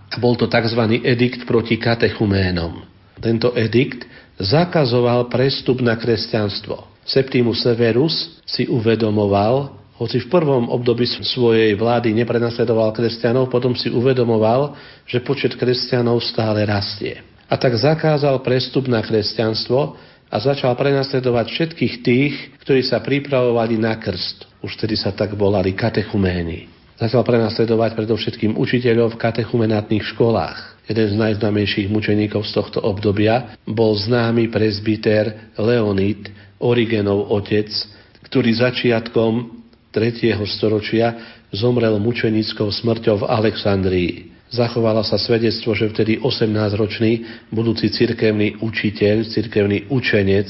a bol to tzv. edikt proti katechuménom. Tento edikt zakazoval prestup na kresťanstvo. Septimus Severus si uvedomoval, hoci v prvom období svojej vlády neprenasledoval kresťanov, potom si uvedomoval, že počet kresťanov stále rastie. A tak zakázal prestup na kresťanstvo a začal prenasledovať všetkých tých, ktorí sa pripravovali na krst. Už tedy sa tak volali katechuméni. Začal prenasledovať predovšetkým učiteľov v katechumenátnych školách. Jeden z najznámejších mučeníkov z tohto obdobia bol známy prezbiter Leonid, Origenov otec, ktorý začiatkom 3. storočia zomrel mučenickou smrťou v Alexandrii. Zachovala sa svedectvo, že vtedy 18-ročný budúci cirkevný učiteľ, cirkevný učenec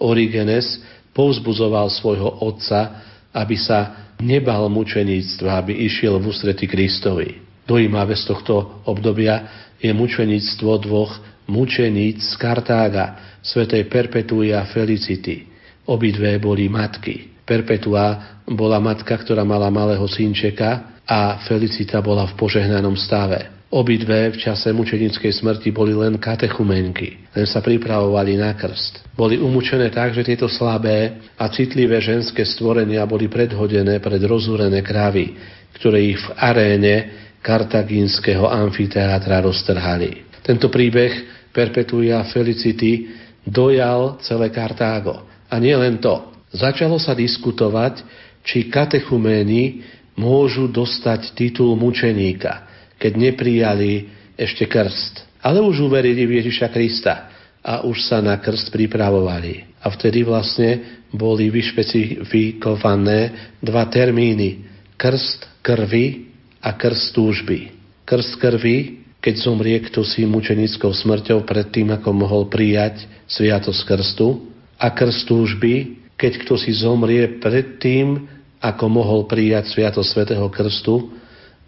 Origenes povzbuzoval svojho otca, aby sa nebal mučeníctva, aby išiel v ústrety Kristovi. Dojímavé z tohto obdobia je mučenictvo dvoch mučeníc z Kartága, svetej Perpetua Felicity. Obidve boli matky. Perpetua bola matka, ktorá mala malého synčeka a Felicita bola v požehnanom stave. Obidve v čase mučenickej smrti boli len katechumenky, len sa pripravovali na krst. Boli umúčené tak, že tieto slabé a citlivé ženské stvorenia boli predhodené pred rozúrené kravy, ktoré ich v aréne kartagínskeho amfiteátra roztrhali. Tento príbeh Perpetuia Felicity dojal celé Kartágo. A nie len to. Začalo sa diskutovať, či katechuméni môžu dostať titul mučeníka, keď neprijali ešte krst. Ale už uverili v Ježiša Krista a už sa na krst pripravovali. A vtedy vlastne boli vyšpecifikované dva termíny. Krst krvi a krst túžby. Krst krvi, keď zomrie kto si mučenickou smrťou predtým, ako mohol prijať sviatosť krstu. A krst túžby, keď kto si zomrie predtým, ako mohol prijať sviatosť svätého krstu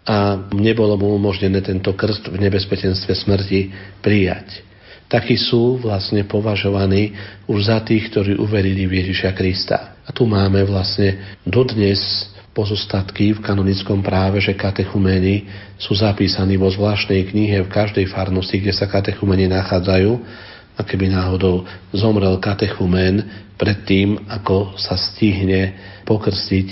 a nebolo mu umožnené tento krst v nebezpečenstve smrti prijať takí sú vlastne považovaní už za tých, ktorí uverili v Ježiša Krista. A tu máme vlastne dodnes pozostatky v kanonickom práve, že katechuméni sú zapísaní vo zvláštnej knihe v každej farnosti, kde sa katechumeni nachádzajú. A keby náhodou zomrel katechumén pred tým, ako sa stihne pokrstiť,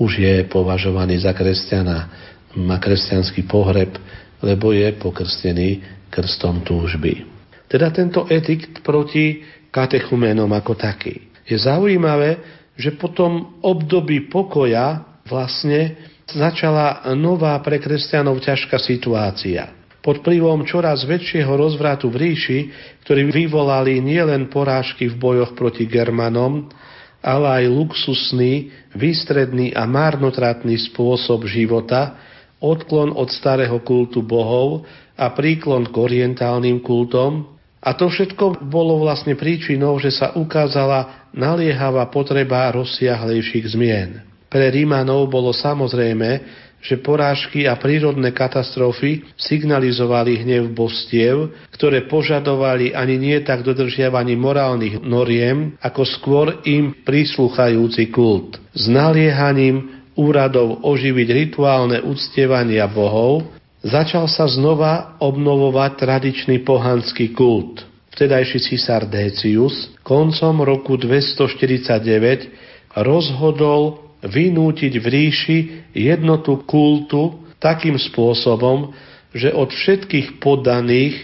už je považovaný za kresťana. Má kresťanský pohreb, lebo je pokrstený krstom túžby. Teda tento edikt proti katechuménom ako taký. Je zaujímavé, že po tom období pokoja vlastne začala nová pre kresťanov ťažká situácia. Pod vplyvom čoraz väčšieho rozvratu v ríši, ktorý vyvolali nielen porážky v bojoch proti Germanom, ale aj luxusný, výstredný a márnotratný spôsob života, odklon od starého kultu bohov a príklon k orientálnym kultom, a to všetko bolo vlastne príčinou, že sa ukázala naliehavá potreba rozsiahlejších zmien. Pre Rímanov bolo samozrejme, že porážky a prírodné katastrofy signalizovali hnev bostiev, ktoré požadovali ani nie tak dodržiavaní morálnych noriem, ako skôr im prísluchajúci kult. S naliehaním úradov oživiť rituálne uctievania bohov Začal sa znova obnovovať tradičný pohanský kult. Vtedajší cisár Decius koncom roku 249 rozhodol vynútiť v ríši jednotu kultu takým spôsobom, že od všetkých poddaných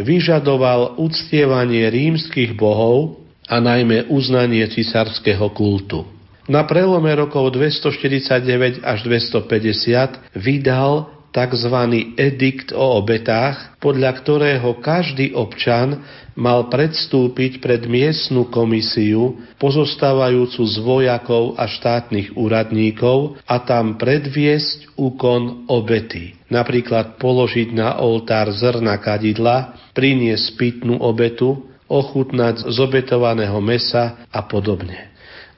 vyžadoval uctievanie rímskych bohov a najmä uznanie cisárskeho kultu. Na prelome rokov 249 až 250 vydal tzv. edikt o obetách, podľa ktorého každý občan mal predstúpiť pred miestnu komisiu pozostávajúcu z vojakov a štátnych úradníkov a tam predviesť úkon obety. Napríklad položiť na oltár zrna kadidla, priniesť pitnú obetu, ochutnať z obetovaného mesa a podobne.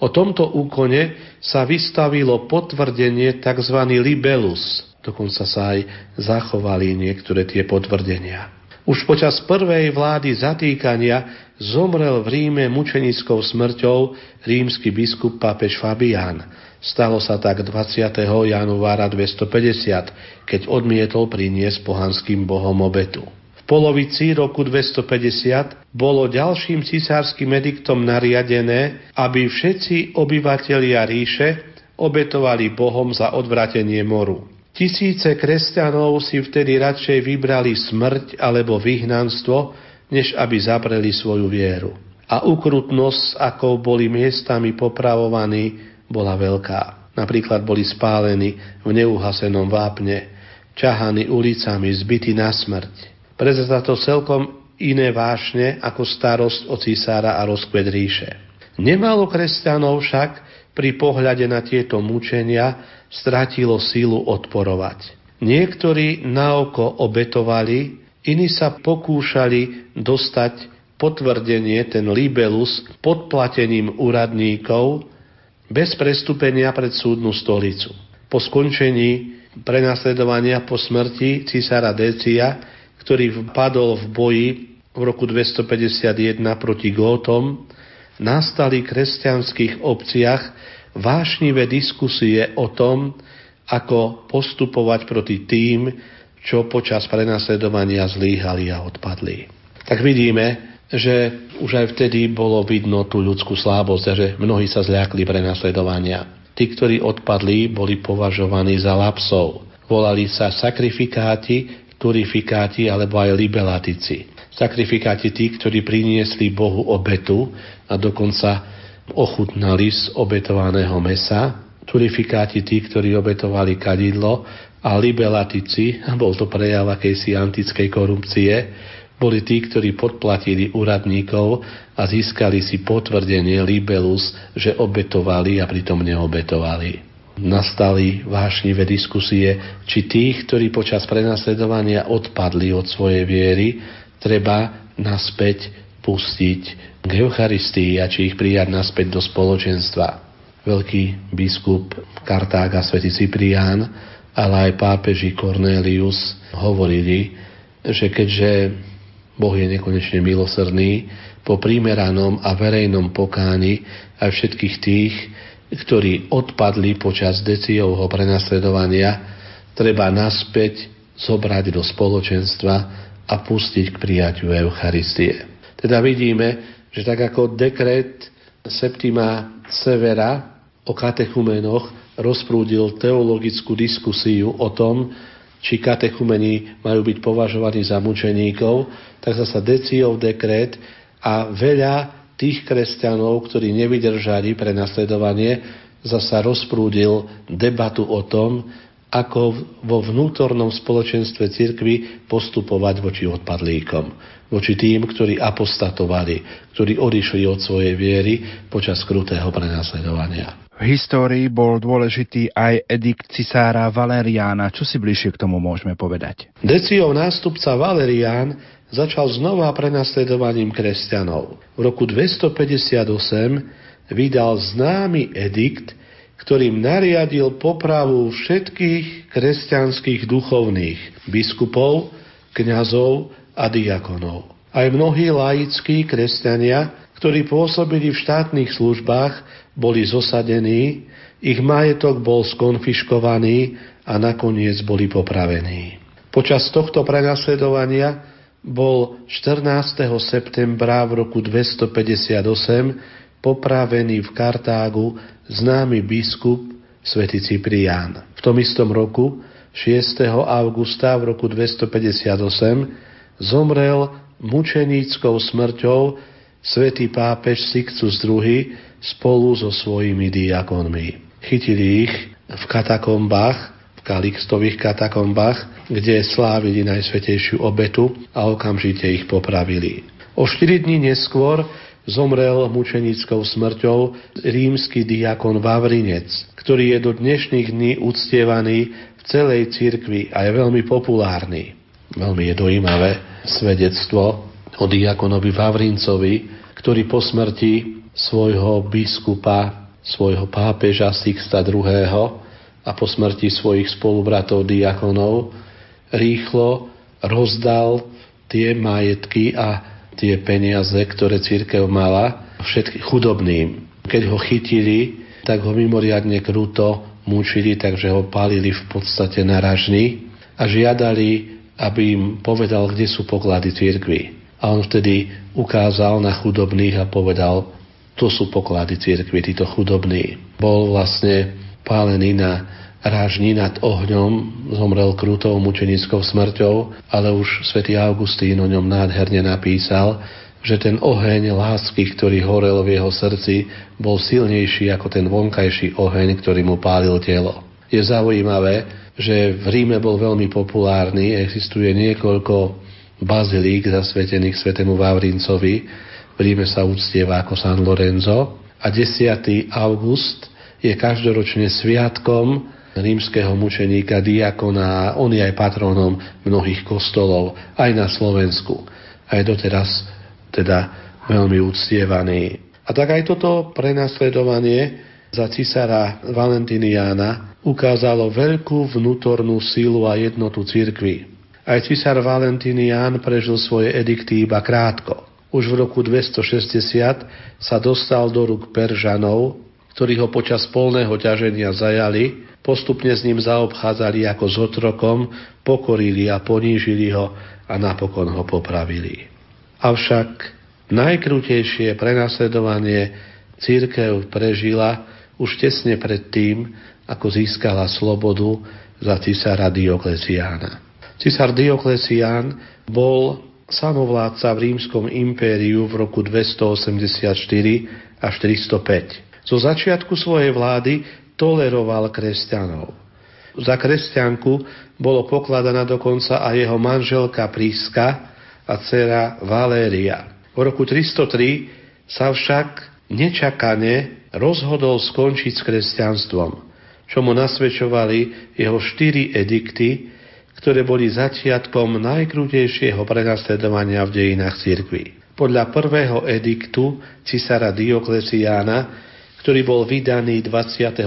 O tomto úkone sa vystavilo potvrdenie tzv. libelus, Dokonca sa aj zachovali niektoré tie potvrdenia. Už počas prvej vlády zatýkania zomrel v Ríme mučenickou smrťou rímsky biskup pápež Fabián. Stalo sa tak 20. januára 250, keď odmietol priniesť pohanským bohom obetu. Polovici roku 250 bolo ďalším cisárskym ediktom nariadené, aby všetci obyvatelia ríše obetovali bohom za odvratenie moru. Tisíce kresťanov si vtedy radšej vybrali smrť alebo vyhnanstvo, než aby zapreli svoju vieru. A ukrutnosť, ako boli miestami popravovaní, bola veľká. Napríklad boli spálení v neuhasenom vápne, ťahaní ulicami, zbytí na smrť. Prezesa to celkom iné vášne ako starosť o cisára a rozkvet ríše. Nemalo kresťanov však pri pohľade na tieto mučenia stratilo sílu odporovať. Niektorí na oko obetovali, iní sa pokúšali dostať potvrdenie, ten libelus, podplatením úradníkov, bez prestúpenia pred súdnu stolicu. Po skončení prenasledovania po smrti cisára Decia, ktorý vpadol v boji v roku 251 proti Gótom, nastali v kresťanských obciach vášnivé diskusie o tom, ako postupovať proti tým, čo počas prenasledovania zlíhali a odpadli. Tak vidíme, že už aj vtedy bolo vidno tú ľudskú slábosť a že mnohí sa zľakli prenasledovania. Tí, ktorí odpadli, boli považovaní za lapsov, Volali sa sakrifikáti, turifikáti alebo aj libelatici. Sakrifikáti tí, ktorí priniesli Bohu obetu a dokonca ochutnali z obetovaného mesa. Turifikáti tí, ktorí obetovali kadidlo a libelatici, bol to prejav akejsi antickej korupcie, boli tí, ktorí podplatili úradníkov a získali si potvrdenie libelus, že obetovali a pritom neobetovali. Nastali vášnivé diskusie, či tých, ktorí počas prenasledovania odpadli od svojej viery, treba naspäť pustiť k Eucharistii a či ich prijať naspäť do spoločenstva. Veľký biskup Kartága, svätý Cyprián, ale aj pápeži Cornelius hovorili, že keďže Boh je nekonečne milosrdný, po primeranom a verejnom pokáni aj všetkých tých, ktorí odpadli počas Deciovho prenasledovania, treba naspäť zobrať do spoločenstva a pustiť k prijaťu Eucharistie. Teda vidíme, že tak ako dekret Septima Severa o katechumenoch rozprúdil teologickú diskusiu o tom, či katechumeni majú byť považovaní za mučeníkov, tak zasa Deciov dekret a veľa tých kresťanov, ktorí nevydržali pre nasledovanie, zasa rozprúdil debatu o tom, ako vo vnútornom spoločenstve cirkvy postupovať voči odpadlíkom, voči tým, ktorí apostatovali, ktorí odišli od svojej viery počas krutého prenasledovania. V histórii bol dôležitý aj edikt cisára Valeriána. Čo si bližšie k tomu môžeme povedať? Deciov nástupca Valerián začal znova prenasledovaním kresťanov. V roku 258 vydal známy edikt, ktorým nariadil popravu všetkých kresťanských duchovných biskupov, kňazov a diakonov. Aj mnohí laickí kresťania, ktorí pôsobili v štátnych službách, boli zosadení, ich majetok bol skonfiškovaný a nakoniec boli popravení. Počas tohto prenasledovania bol 14. septembra v roku 258 popravený v Kartágu známy biskup svätý Ciprián. V tom istom roku, 6. augusta v roku 258, zomrel mučeníckou smrťou svätý pápež Sixtus II spolu so svojimi diakonmi. Chytili ich v katakombách, v Kalixtových katakombách, kde slávili najsvetejšiu obetu a okamžite ich popravili. O 4 dní neskôr zomrel mučenickou smrťou rímsky diakon Vavrinec, ktorý je do dnešných dní uctievaný v celej cirkvi a je veľmi populárny. Veľmi je dojímavé svedectvo o diakonovi Vavrincovi, ktorý po smrti svojho biskupa, svojho pápeža Sixta II. a po smrti svojich spolubratov diakonov rýchlo rozdal tie majetky a tie peniaze, ktoré církev mala, všetkým chudobným. Keď ho chytili, tak ho mimoriadne kruto mučili, takže ho palili v podstate na ražny a žiadali, aby im povedal, kde sú poklady církvy. A on vtedy ukázal na chudobných a povedal, to sú poklady církvy, títo chudobní. Bol vlastne pálený na rážni nad ohňom, zomrel krutou mučenickou smrťou, ale už svätý Augustín o ňom nádherne napísal, že ten oheň lásky, ktorý horel v jeho srdci, bol silnejší ako ten vonkajší oheň, ktorý mu pálil telo. Je zaujímavé, že v Ríme bol veľmi populárny, existuje niekoľko bazilík zasvetených svetému Vavrincovi. V Ríme sa uctieva ako San Lorenzo a 10. august je každoročne sviatkom rímskeho mučeníka diakona a on je aj patronom mnohých kostolov aj na Slovensku. Aj doteraz teda veľmi uctievaný. A tak aj toto prenasledovanie za cisára Valentiniána ukázalo veľkú vnútornú sílu a jednotu cirkvy. Aj cisár Valentinián prežil svoje edikty iba krátko. Už v roku 260 sa dostal do rúk Peržanov, ktorí ho počas polného ťaženia zajali, postupne s ním zaobchádzali ako s otrokom, pokorili a ponížili ho a napokon ho popravili. Avšak najkrutejšie prenasledovanie církev prežila už tesne pred tým, ako získala slobodu za cisára Diokleciána. Cisár Dioklecián bol samovládca v rímskom impériu v roku 284 až 305. Zo začiatku svojej vlády toleroval kresťanov. Za kresťanku bolo pokladaná dokonca aj jeho manželka Príska a dcera Valéria. V roku 303 sa však nečakane rozhodol skončiť s kresťanstvom, čo mu nasvedčovali jeho štyri edikty, ktoré boli začiatkom najkrutejšieho prenasledovania v dejinách cirkvi. Podľa prvého ediktu cisára Diokleciána, ktorý bol vydaný 23.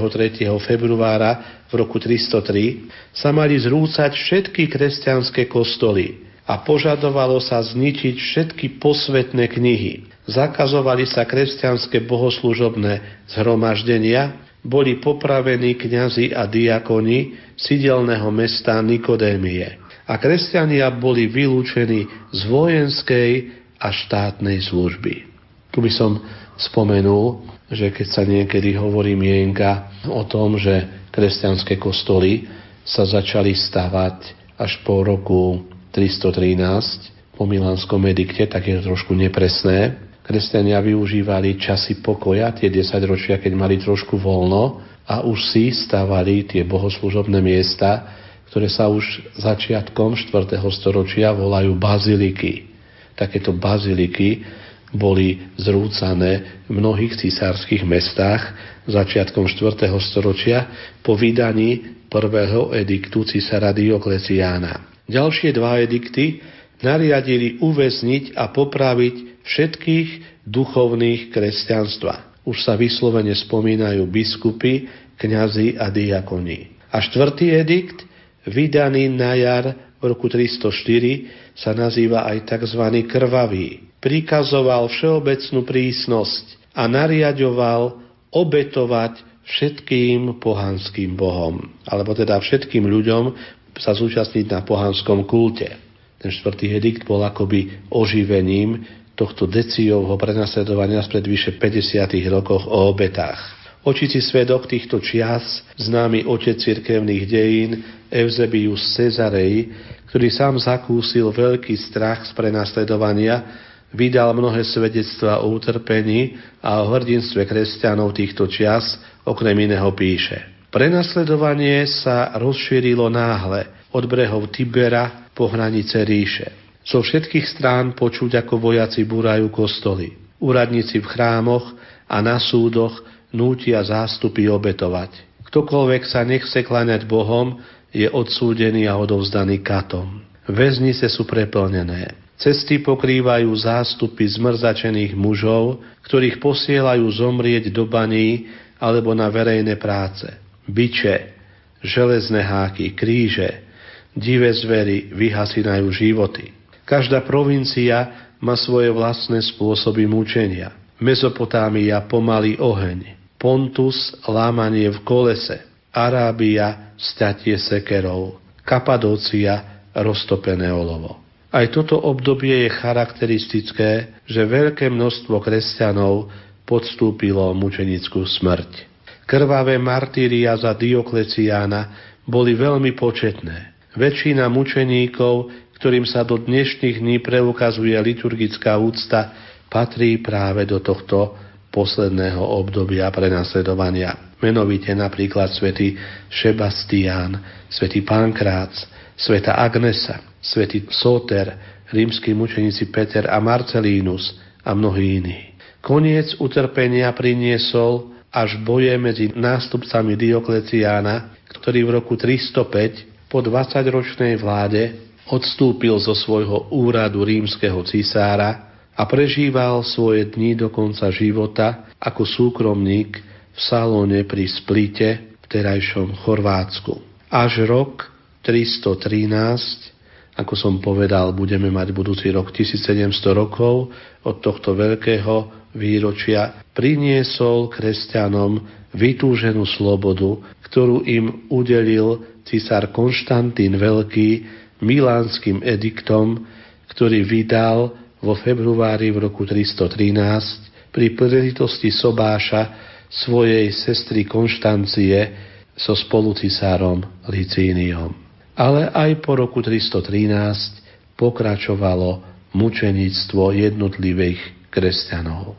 februára v roku 303, sa mali zrúcať všetky kresťanské kostoly a požadovalo sa zničiť všetky posvetné knihy. Zakazovali sa kresťanské bohoslužobné zhromaždenia, boli popravení kňazi a diakoni sidelného mesta Nikodémie a kresťania boli vylúčení z vojenskej a štátnej služby. Tu by som spomenul, že keď sa niekedy hovorí mienka o tom, že kresťanské kostoly sa začali stavať až po roku 313 po Milánskom edikte, tak je to trošku nepresné. Kresťania využívali časy pokoja, tie 10 ročia, keď mali trošku voľno a už si stavali tie bohoslužobné miesta, ktoré sa už začiatkom 4. storočia volajú baziliky. Takéto baziliky boli zrúcané v mnohých cisárskych mestách začiatkom 4. storočia po vydaní prvého ediktu cisára Diokleciána. Ďalšie dva edikty nariadili uväzniť a popraviť všetkých duchovných kresťanstva. Už sa vyslovene spomínajú biskupy, kňazi a diakoni. A štvrtý edikt, vydaný na jar v roku 304, sa nazýva aj tzv. krvavý. Prikazoval všeobecnú prísnosť a nariadoval obetovať všetkým pohanským bohom, alebo teda všetkým ľuďom sa zúčastniť na pohanskom kulte. Ten štvrtý edikt bol akoby oživením tohto deciovho prenasledovania spred vyše 50 rokoch o obetách. Očici svedok týchto čias, známy otec cirkevných dejín Eusebius Cezarej, ktorý sám zakúsil veľký strach z prenasledovania, vydal mnohé svedectva o utrpení a o hrdinstve kresťanov týchto čias, okrem iného píše. Prenasledovanie sa rozšírilo náhle od brehov Tibera po hranice ríše. Zo všetkých strán počuť, ako vojaci búrajú kostoly. Úradníci v chrámoch a na súdoch nútia zástupy obetovať. Ktokoľvek sa nechce kláňať Bohom, je odsúdený a odovzdaný katom. Väznice sú preplnené. Cesty pokrývajú zástupy zmrzačených mužov, ktorých posielajú zomrieť do baní alebo na verejné práce. Byče, železné háky, kríže, divé zvery vyhasinajú životy. Každá provincia má svoje vlastné spôsoby mučenia. Mezopotámia pomalý oheň, Pontus lámanie v kolese, Arábia statie sekerov, Kapadócia roztopené olovo. Aj toto obdobie je charakteristické, že veľké množstvo kresťanov podstúpilo mučenickú smrť. Krvavé martíria za Diokleciána boli veľmi početné. Väčšina mučeníkov ktorým sa do dnešných dní preukazuje liturgická úcta, patrí práve do tohto posledného obdobia prenasledovania. Menovite napríklad svätý Šebastián, svätý Pankrác, sveta Agnesa, svätý Soter, rímsky mučeníci Peter a Marcelínus a mnohí iní. Koniec utrpenia priniesol až boje medzi nástupcami Diokleciána, ktorý v roku 305 po 20-ročnej vláde odstúpil zo svojho úradu rímskeho cisára a prežíval svoje dni do konca života ako súkromník v salóne pri Splite v terajšom Chorvátsku. Až rok 313 ako som povedal, budeme mať budúci rok 1700 rokov od tohto veľkého výročia, priniesol kresťanom vytúženú slobodu, ktorú im udelil cisár Konštantín Veľký milánskym ediktom, ktorý vydal vo februári v roku 313 pri príležitosti sobáša svojej sestry Konštancie so spolucisárom Licíniom. Ale aj po roku 313 pokračovalo mučenictvo jednotlivých kresťanov.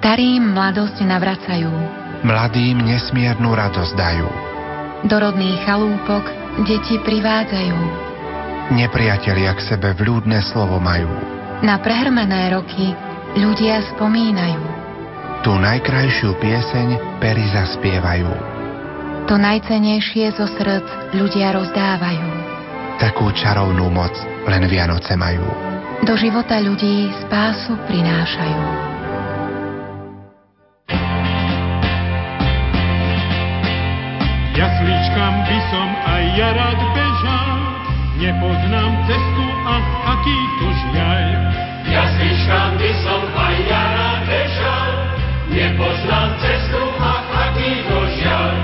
Starým mladosť navracajú. Mladým nesmiernu radosť dajú. Do rodných chalúpok deti privádzajú. Nepriatelia k sebe vľúdne slovo majú. Na prehrmené roky ľudia spomínajú. Tu najkrajšiu pieseň pery zaspievajú. To najcenejšie zo srdc ľudia rozdávajú. Takú čarovnú moc len Vianoce majú. Do života ľudí spásu prinášajú. Jasličkám by som aj ja rád bežal, nepoznám cestu a aký to žiaľ. Jasličkám by som aj ja bežal, nepoznám cestu a aký to žiaľ.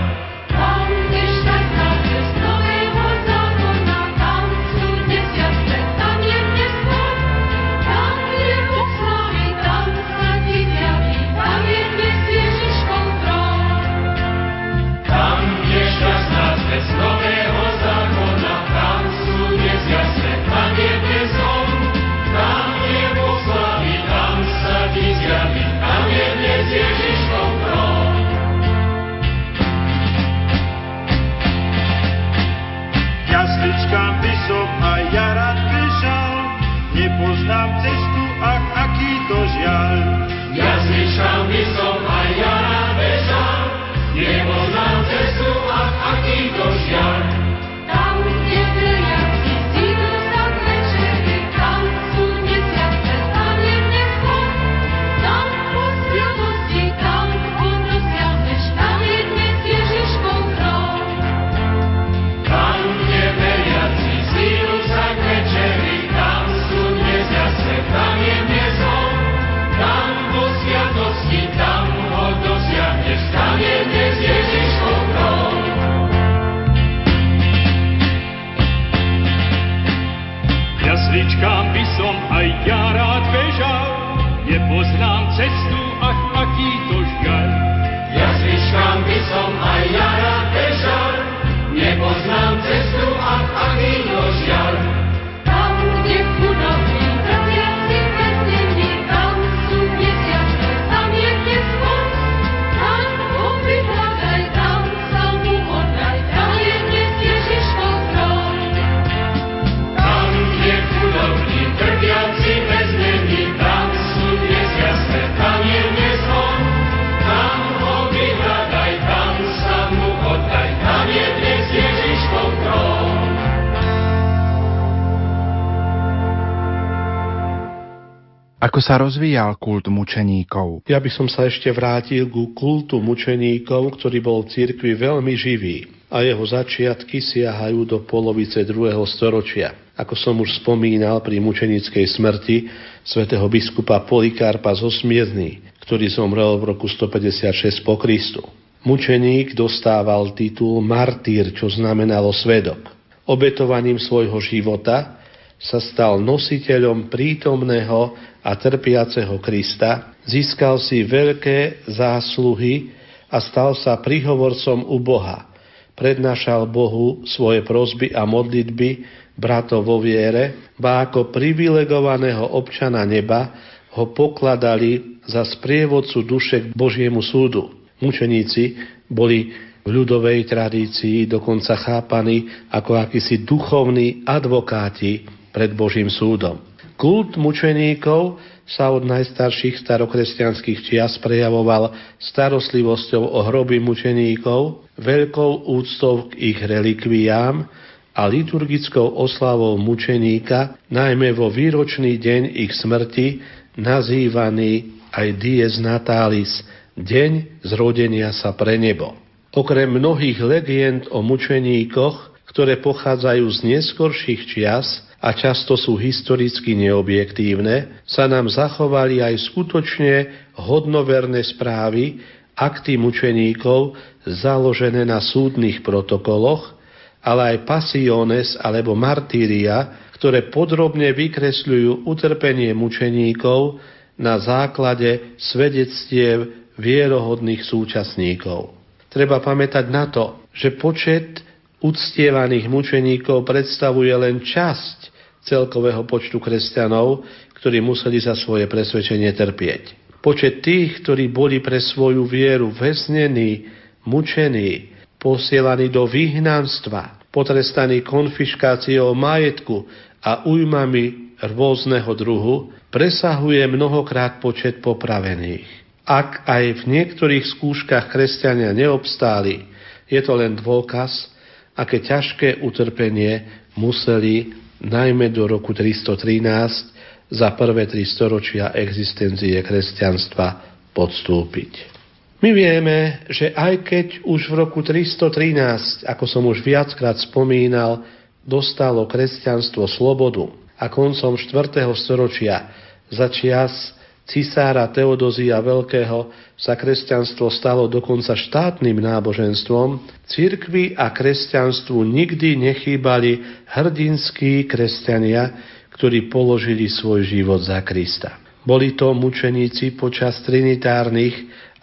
Ako sa rozvíjal kult mučeníkov? Ja by som sa ešte vrátil ku kultu mučeníkov, ktorý bol v cirkvi veľmi živý a jeho začiatky siahajú do polovice 2. storočia. Ako som už spomínal pri mučenickej smrti svätého biskupa Polikarpa zo Smiedny, ktorý zomrel v roku 156 po Kristu. Mučeník dostával titul martýr, čo znamenalo svedok. Obetovaním svojho života sa stal nositeľom prítomného a trpiaceho Krista, získal si veľké zásluhy a stal sa prihovorcom u Boha. Prednášal Bohu svoje prosby a modlitby bratov vo viere, ba ako privilegovaného občana neba ho pokladali za sprievodcu duše k Božiemu súdu. Mučeníci boli v ľudovej tradícii dokonca chápaní ako akísi duchovní advokáti pred Božím súdom. Kult mučeníkov sa od najstarších starokresťanských čias prejavoval starostlivosťou o hroby mučeníkov, veľkou úctou k ich relikviám a liturgickou oslavou mučeníka, najmä vo výročný deň ich smrti, nazývaný aj dies natalis, deň zrodenia sa pre nebo. Okrem mnohých legend o mučeníkoch, ktoré pochádzajú z neskorších čias, a často sú historicky neobjektívne, sa nám zachovali aj skutočne hodnoverné správy, akty mučeníkov založené na súdnych protokoloch, ale aj pasiones alebo martíria, ktoré podrobne vykresľujú utrpenie mučeníkov na základe svedectiev vierohodných súčasníkov. Treba pamätať na to, že počet uctievaných mučeníkov predstavuje len časť celkového počtu kresťanov, ktorí museli za svoje presvedčenie trpieť. Počet tých, ktorí boli pre svoju vieru väznení, mučení, posielaní do vyhnanstva, potrestaní konfiškáciou majetku a ujmami rôzneho druhu, presahuje mnohokrát počet popravených. Ak aj v niektorých skúškach kresťania neobstáli, je to len dôkaz, aké ťažké utrpenie museli najmä do roku 313 za prvé tri storočia existencie kresťanstva podstúpiť. My vieme, že aj keď už v roku 313, ako som už viackrát spomínal, dostalo kresťanstvo slobodu a koncom 4. storočia za čias cisára Teodozia Veľkého sa kresťanstvo stalo dokonca štátnym náboženstvom, cirkvi a kresťanstvu nikdy nechýbali hrdinskí kresťania, ktorí položili svoj život za Krista. Boli to mučeníci počas trinitárnych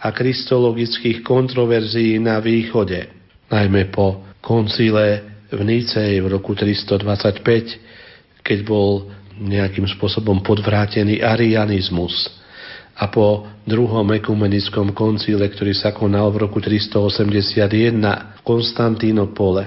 a kristologických kontroverzií na východe, najmä po koncile v Nícej v roku 325, keď bol nejakým spôsobom podvrátený arianizmus a po druhom ekumenickom koncile, ktorý sa konal v roku 381 v Konstantínopole,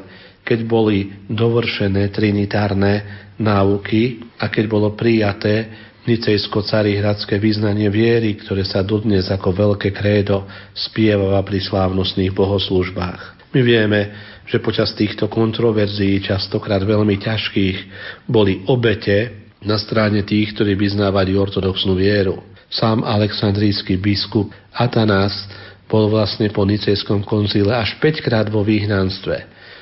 keď boli dovršené trinitárne náuky a keď bolo prijaté nicejsko-carihradské význanie viery, ktoré sa dodnes ako veľké krédo spievava pri slávnostných bohoslužbách. My vieme, že počas týchto kontroverzií, častokrát veľmi ťažkých, boli obete na strane tých, ktorí vyznávali ortodoxnú vieru. Sám aleksandrijský biskup Atanás bol vlastne po nicejskom koncile až 5 krát vo výhnanstve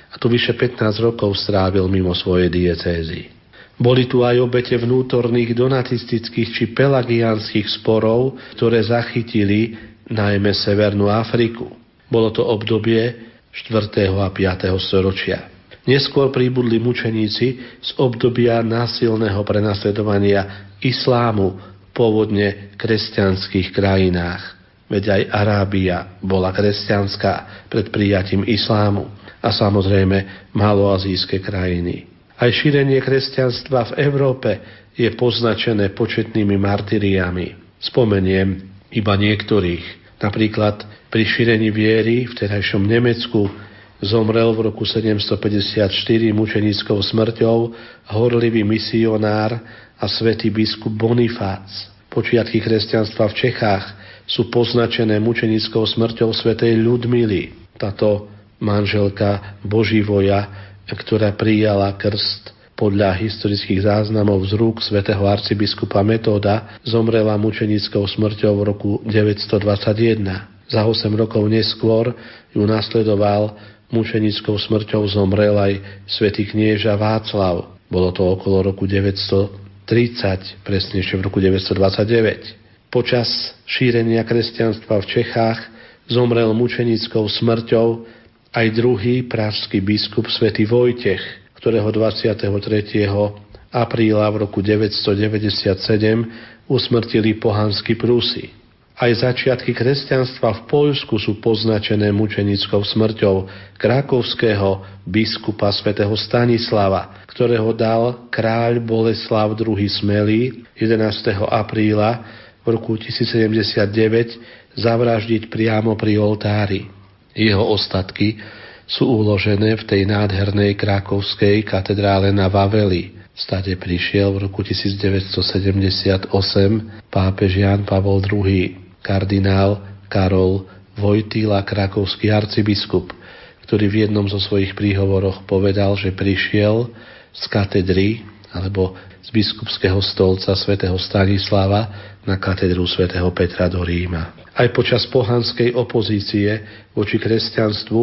a tu vyše 15 rokov strávil mimo svojej diecézy. Boli tu aj obete vnútorných donatistických či pelagianských sporov, ktoré zachytili najmä Severnú Afriku. Bolo to obdobie 4. a 5. storočia. Neskôr príbudli mučeníci z obdobia násilného prenasledovania islámu pôvodne kresťanských krajinách. Veď aj Arábia bola kresťanská pred prijatím islámu a samozrejme maloazijské krajiny. Aj šírenie kresťanstva v Európe je poznačené početnými martyriami. Spomeniem iba niektorých. Napríklad pri šírení viery v terajšom Nemecku zomrel v roku 754 mučenickou smrťou horlivý misionár a svätý biskup Bonifác. Počiatky kresťanstva v Čechách sú poznačené mučenickou smrťou svätej Ľudmily. Táto manželka Boživoja ktorá prijala krst podľa historických záznamov z rúk svätého arcibiskupa Metóda zomrela mučenickou smrťou v roku 921. Za 8 rokov neskôr ju nasledoval mučenickou smrťou zomrel aj svätý knieža Václav. Bolo to okolo roku 930, presnejšie v roku 929. Počas šírenia kresťanstva v Čechách zomrel mučenickou smrťou aj druhý pražský biskup svätý Vojtech, ktorého 23. apríla v roku 997 usmrtili pohanskí Prúsi. Aj začiatky kresťanstva v Poľsku sú poznačené mučenickou smrťou krakovského biskupa svätého Stanislava, ktorého dal kráľ Boleslav II. Smelý 11. apríla v roku 1079 zavraždiť priamo pri oltári. Jeho ostatky sú uložené v tej nádhernej krakovskej katedrále na Vaveli. Stade prišiel v roku 1978 pápež Jan Pavol II, kardinál Karol Vojtila, krakovský arcibiskup, ktorý v jednom zo svojich príhovoroch povedal, že prišiel z katedry alebo z biskupského stolca svätého Stanislava na katedru svätého Petra do Ríma. Aj počas pohanskej opozície voči kresťanstvu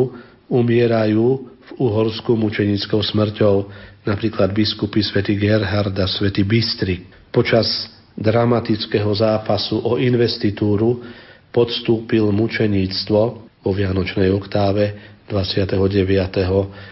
umierajú v Uhorsku mučenickou smrťou napríklad biskupy svätý Gerhard a svätý Bystrik. Počas dramatického zápasu o investitúru podstúpil mučeníctvo vo Vianočnej oktáve 29.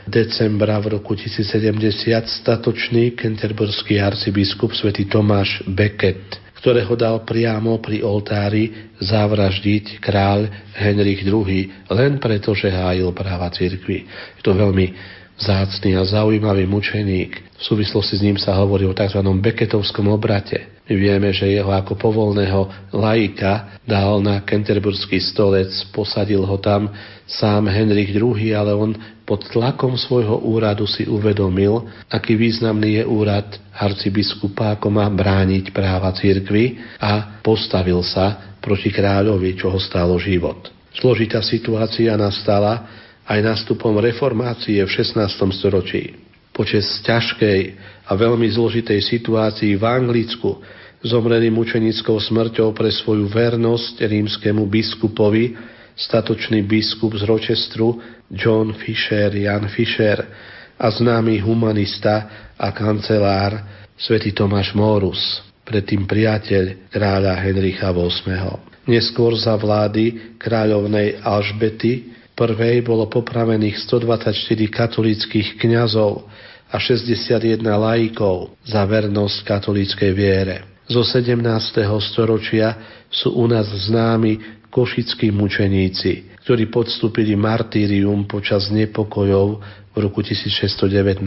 decembra v roku 1070 statočný kenterburský arcibiskup svätý Tomáš Becket, ktorého dal priamo pri oltári zavraždiť kráľ Henrich II, len preto, že hájil práva cirkvi. Je to veľmi zácný a zaujímavý mučeník. V súvislosti s ním sa hovorí o tzv. Beketovskom obrate. Vieme, že jeho ako povolného laika dal na Kenterburský stolec, posadil ho tam sám Henrich II, ale on pod tlakom svojho úradu si uvedomil, aký významný je úrad arcibiskupa, ako má brániť práva cirkvy a postavil sa proti kráľovi, čo ho stálo život. Zložitá situácia nastala aj nástupom reformácie v 16. storočí. Počas ťažkej a veľmi zložitej situácii v Anglicku zomreli mučenickou smrťou pre svoju vernosť rímskemu biskupovi, statočný biskup z Rochestru John Fisher, Jan Fisher a známy humanista a kancelár svätý Tomáš Morus, predtým priateľ kráľa Henricha VIII. Neskôr za vlády kráľovnej Alžbety prvej bolo popravených 124 katolických kňazov a 61 laikov za vernosť katolíckej viere zo 17. storočia sú u nás známi košickí mučeníci, ktorí podstúpili martírium počas nepokojov v roku 1619.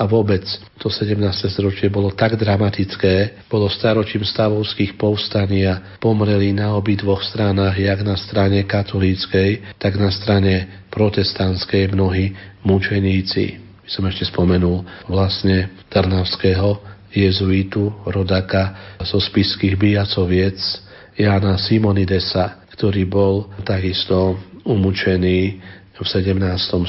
A vôbec to 17. storočie bolo tak dramatické, bolo staročím stavovských povstaní a pomreli na obidvoch stranách, jak na strane katolíckej, tak na strane protestantskej mnohí mučeníci. By som ešte spomenul vlastne Tarnavského jezuitu, rodaka zo spiských bijacoviec Jana Simonidesa, ktorý bol takisto umúčený v 17.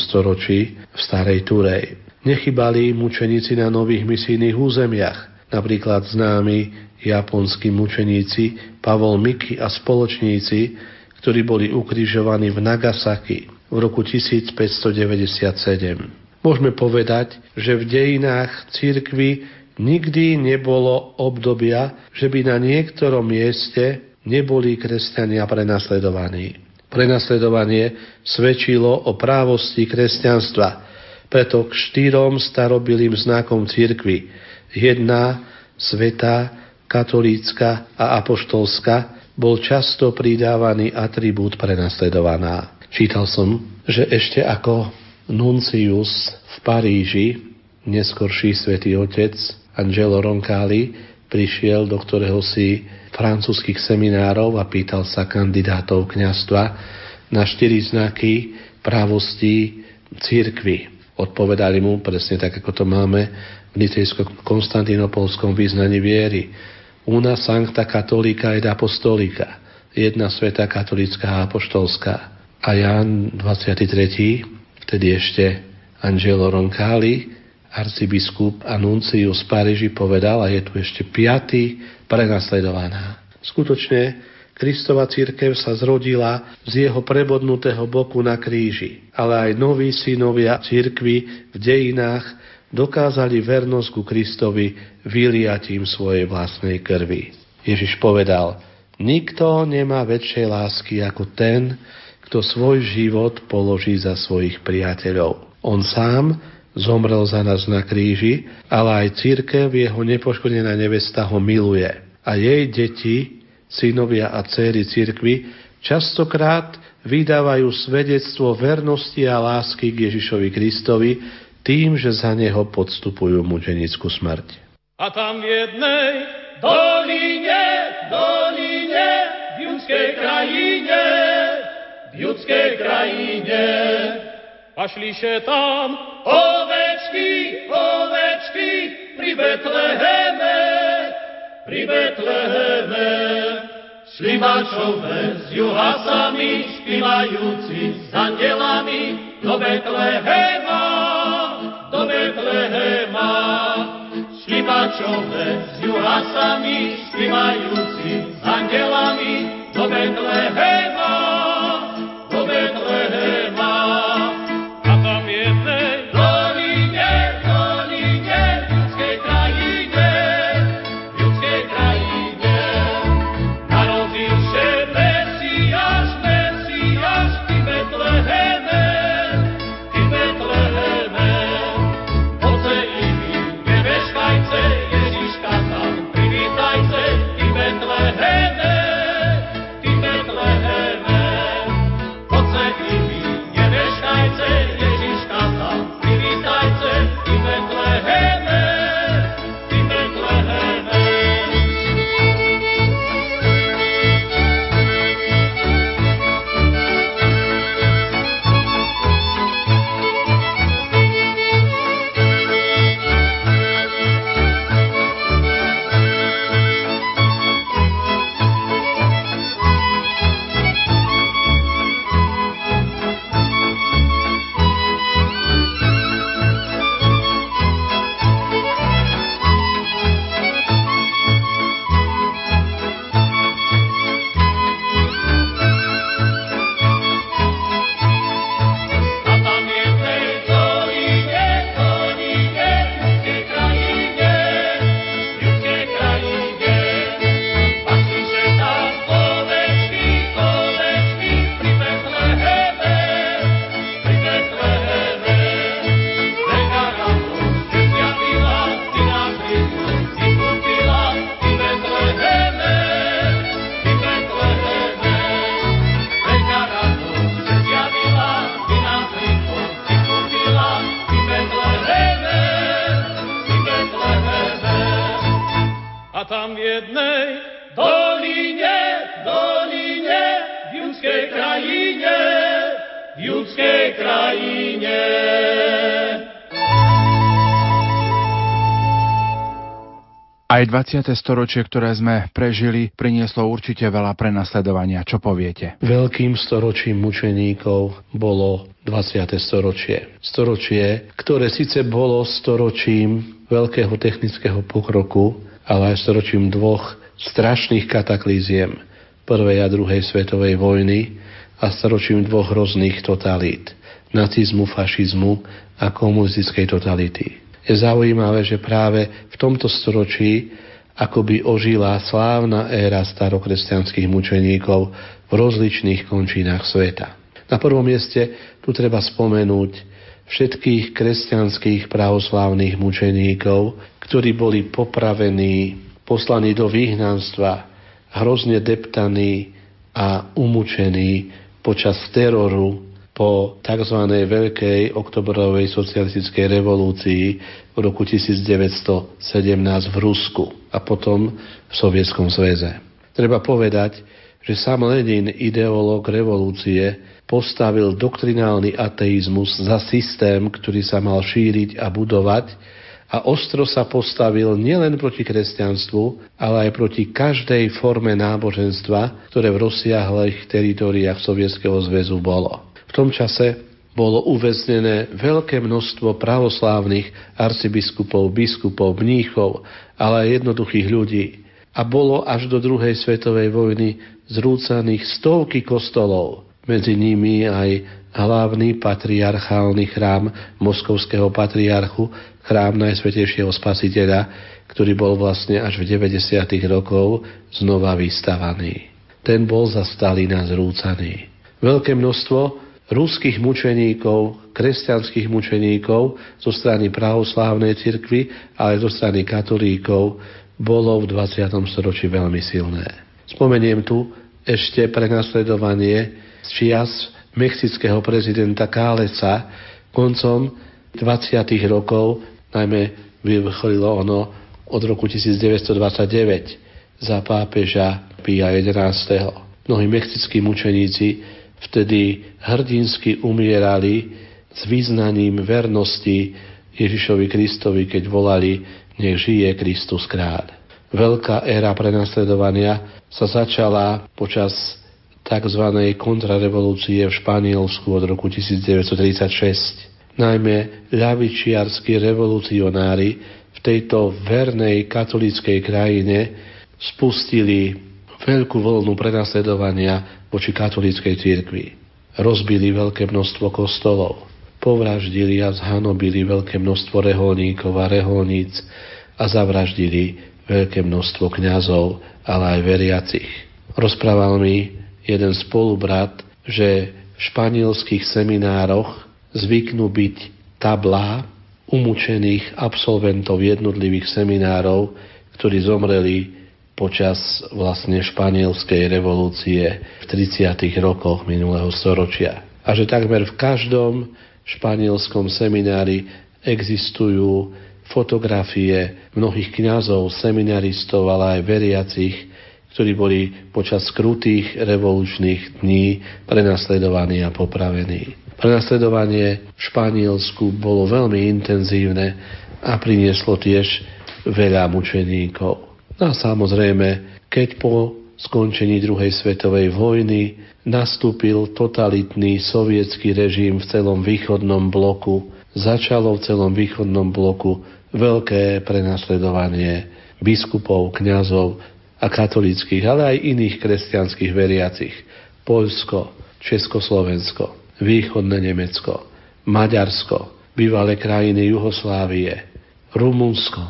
storočí v Starej Turej. Nechybali mučeníci na nových misijných územiach, napríklad známi japonskí mučeníci Pavol Miki a spoločníci, ktorí boli ukrižovaní v Nagasaki v roku 1597. Môžeme povedať, že v dejinách církvy Nikdy nebolo obdobia, že by na niektorom mieste neboli kresťania prenasledovaní. Prenasledovanie svedčilo o právosti kresťanstva, preto k štyrom starobilým znakom cirkvy jedna, sveta, katolícka a apoštolská bol často pridávaný atribút prenasledovaná. Čítal som, že ešte ako nuncius v Paríži, neskorší svätý Otec, Angelo Roncalli prišiel do ktorého si francúzských seminárov a pýtal sa kandidátov kňastva na štyri znaky právosti církvy. Odpovedali mu presne tak, ako to máme v nicejsko-konstantinopolskom význaní viery. Una sancta katolika ed apostolika. Jedna sveta katolická a apoštolská. A Jan 23. vtedy ešte Angelo Roncalli arcibiskup a nuncius z Paríži povedal, a je tu ešte piatý, prenasledovaná. Skutočne, Kristova církev sa zrodila z jeho prebodnutého boku na kríži, ale aj noví synovia církvy v dejinách dokázali vernosť ku Kristovi vyliatím svojej vlastnej krvi. Ježiš povedal, nikto nemá väčšej lásky ako ten, kto svoj život položí za svojich priateľov. On sám zomrel za nás na kríži, ale aj církev, jeho nepoškodená nevesta ho miluje. A jej deti, synovia a céry církvy, častokrát vydávajú svedectvo vernosti a lásky k Ježišovi Kristovi tým, že za neho podstupujú mučenickú smrť. A tam v jednej doline, doline, v judskej krajine, v judskej krajine, pašliše tam ovečky, ovečky pri Betleheme, pri Betleheme. Šlimačové s juhasami, spívajúci s andelami do Betlehema, do Betlehema. Šlimačové s juhasami, spívajúci s andelami do Betlehema, Aj 20. storočie, ktoré sme prežili, prinieslo určite veľa prenasledovania. Čo poviete? Veľkým storočím mučeníkov bolo 20. storočie. Storočie, ktoré síce bolo storočím veľkého technického pokroku, ale aj storočím dvoch strašných kataklíziem prvej a druhej svetovej vojny a storočím dvoch hrozných totalít nacizmu, fašizmu a komunistickej totality je zaujímavé, že práve v tomto storočí akoby ožila slávna éra starokresťanských mučeníkov v rozličných končinách sveta. Na prvom mieste tu treba spomenúť všetkých kresťanských pravoslávnych mučeníkov, ktorí boli popravení, poslaní do vyhnanstva, hrozne deptaní a umúčení počas teroru po tzv. veľkej oktobrovej socialistickej revolúcii v roku 1917 v Rusku a potom v Sovietskom zväze. Treba povedať, že sám Lenin, ideológ revolúcie, postavil doktrinálny ateizmus za systém, ktorý sa mal šíriť a budovať a ostro sa postavil nielen proti kresťanstvu, ale aj proti každej forme náboženstva, ktoré v rozsiahlých teritoriách Sovietskeho zväzu bolo. V tom čase bolo uväznené veľké množstvo pravoslávnych arcibiskupov, biskupov, mníchov, ale aj jednoduchých ľudí. A bolo až do druhej svetovej vojny zrúcaných stovky kostolov, medzi nimi aj hlavný patriarchálny chrám moskovského patriarchu, chrám Najsvetejšieho spasiteľa, ktorý bol vlastne až v 90. rokov znova vystavaný. Ten bol za Stalina zrúcaný. Veľké množstvo ruských mučeníkov, kresťanských mučeníkov zo strany pravoslávnej cirkvy, ale zo strany katolíkov bolo v 20. storočí veľmi silné. Spomeniem tu ešte prenasledovanie z čias mexického prezidenta Káleca koncom 20. rokov, najmä vyvrcholilo ono od roku 1929 za pápeža Pia XI. Mnohí mexickí mučeníci vtedy hrdinsky umierali s význaním vernosti Ježišovi Kristovi, keď volali nech žije Kristus kráľ. Veľká éra prenasledovania sa začala počas tzv. kontrarevolúcie v Španielsku od roku 1936. Najmä ľavičiarskí revolucionári v tejto vernej katolíckej krajine spustili veľkú vlnu prenasledovania voči katolíckej cirkvi. Rozbili veľké množstvo kostolov, povraždili a zhanobili veľké množstvo reholníkov a reholníc a zavraždili veľké množstvo kňazov, ale aj veriacich. Rozprával mi jeden spolubrat, že v španielských seminároch zvyknú byť tablá umúčených absolventov jednotlivých seminárov, ktorí zomreli počas vlastne španielskej revolúcie v 30. rokoch minulého storočia. A že takmer v každom španielskom seminári existujú fotografie mnohých kňazov, seminaristov, ale aj veriacich, ktorí boli počas krutých revolučných dní prenasledovaní a popravení. Prenasledovanie v Španielsku bolo veľmi intenzívne a prinieslo tiež veľa mučeníkov. No a samozrejme, keď po skončení druhej svetovej vojny nastúpil totalitný sovietský režim v celom východnom bloku, začalo v celom východnom bloku veľké prenasledovanie biskupov, kňazov a katolických, ale aj iných kresťanských veriacich. Poľsko, Československo, východné Nemecko, Maďarsko, bývalé krajiny Juhoslávie, Rumunsko,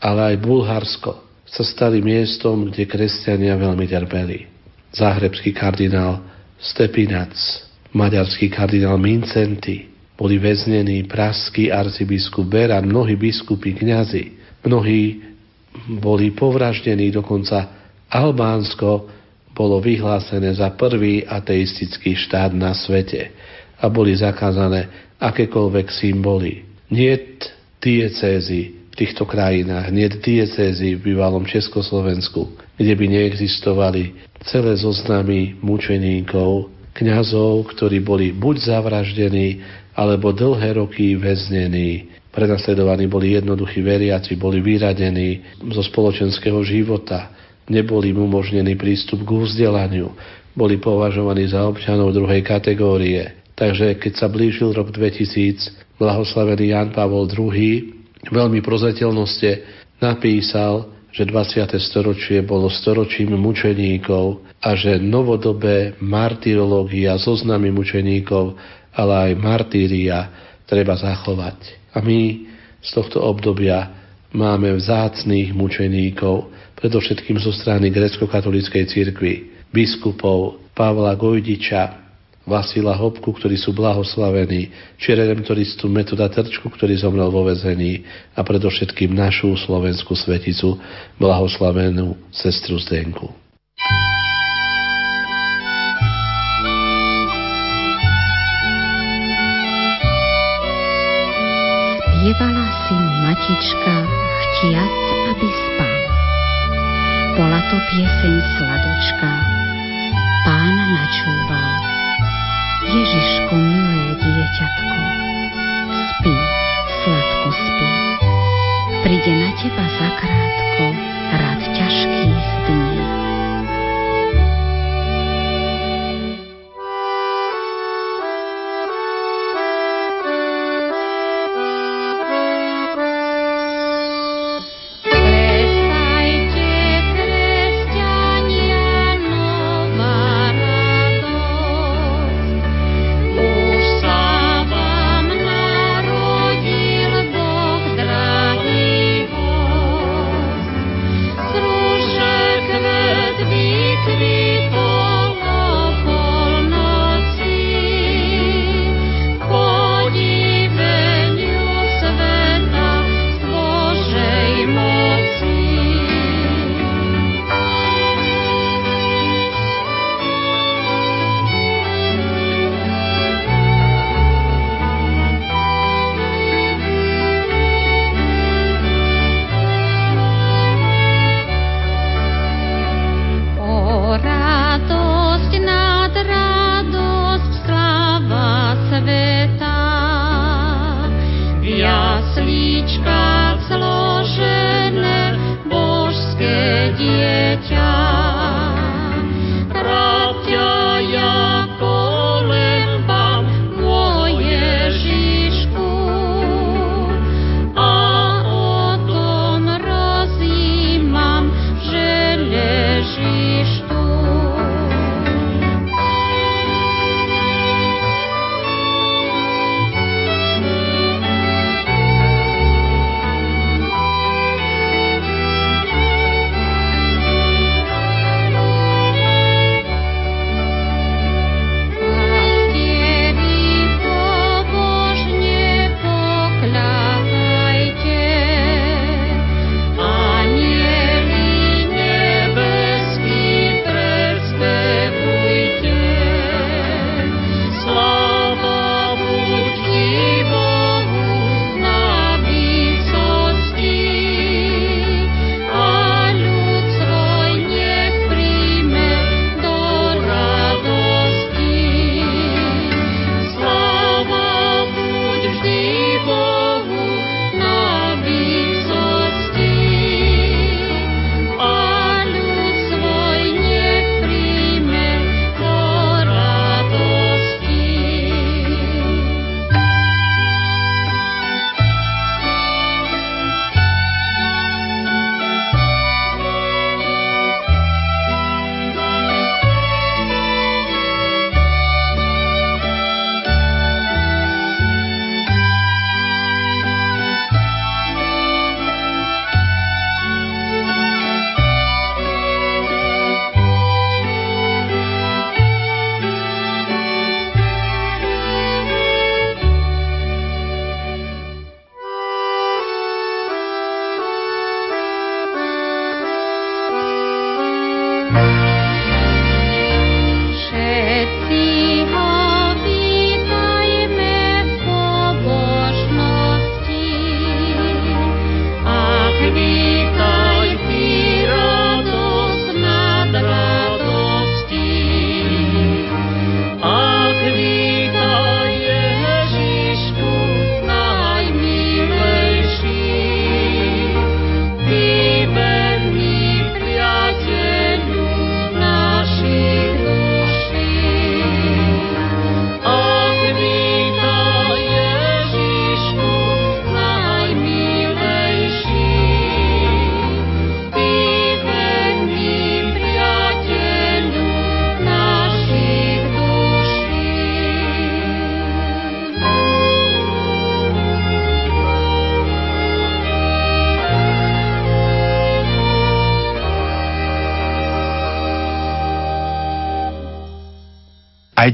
ale aj Bulharsko, sa stali miestom, kde kresťania veľmi trpeli. Záhrebský kardinál Stepinac, maďarský kardinál Mincenti, boli väznení praský arcibiskup Bera, mnohí biskupy, kňazi, mnohí boli povraždení, dokonca Albánsko bolo vyhlásené za prvý ateistický štát na svete a boli zakázané akékoľvek symboly. Niet diecézy, v týchto krajinách, nie diecézy v bývalom Československu, kde by neexistovali celé zoznamy mučeníkov, kňazov, ktorí boli buď zavraždení, alebo dlhé roky väznení. Prenasledovaní boli jednoduchí veriaci, boli vyradení zo spoločenského života, neboli im umožnený prístup k vzdelaniu, boli považovaní za občanov druhej kategórie. Takže keď sa blížil rok 2000, blahoslavený Jan Pavol II veľmi prozateľnosti napísal, že 20. storočie bolo storočím mučeníkov a že novodobé martyrológia, zoznamy mučeníkov, ale aj martíria treba zachovať. A my z tohto obdobia máme vzácných mučeníkov, predovšetkým zo strany grecko-katolíckej cirkvi, biskupov Pavla Gojdiča, Vasila Hopku, ktorí sú blahoslavení, či redemptoristu Metoda Trčku, ktorý zomrel vo vezení a predovšetkým našu slovenskú sveticu, blahoslavenú sestru Zdenku. Spievala si matička, chtiac, aby spal. Bola to pieseň sladočka,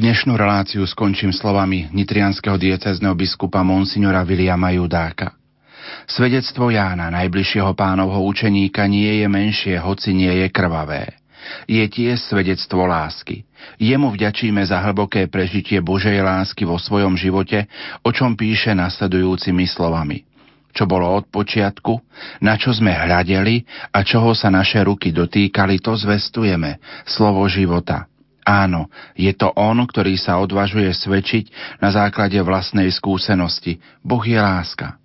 dnešnú reláciu skončím slovami nitrianského diecezneho biskupa Monsignora Viliama Judáka. Svedectvo Jána, najbližšieho pánovho učeníka, nie je menšie, hoci nie je krvavé. Je tiež svedectvo lásky. Jemu vďačíme za hlboké prežitie Božej lásky vo svojom živote, o čom píše nasledujúcimi slovami. Čo bolo od počiatku, na čo sme hľadeli a čoho sa naše ruky dotýkali, to zvestujeme, slovo života. Áno, je to on, ktorý sa odvažuje svedčiť na základe vlastnej skúsenosti. Boh je láska.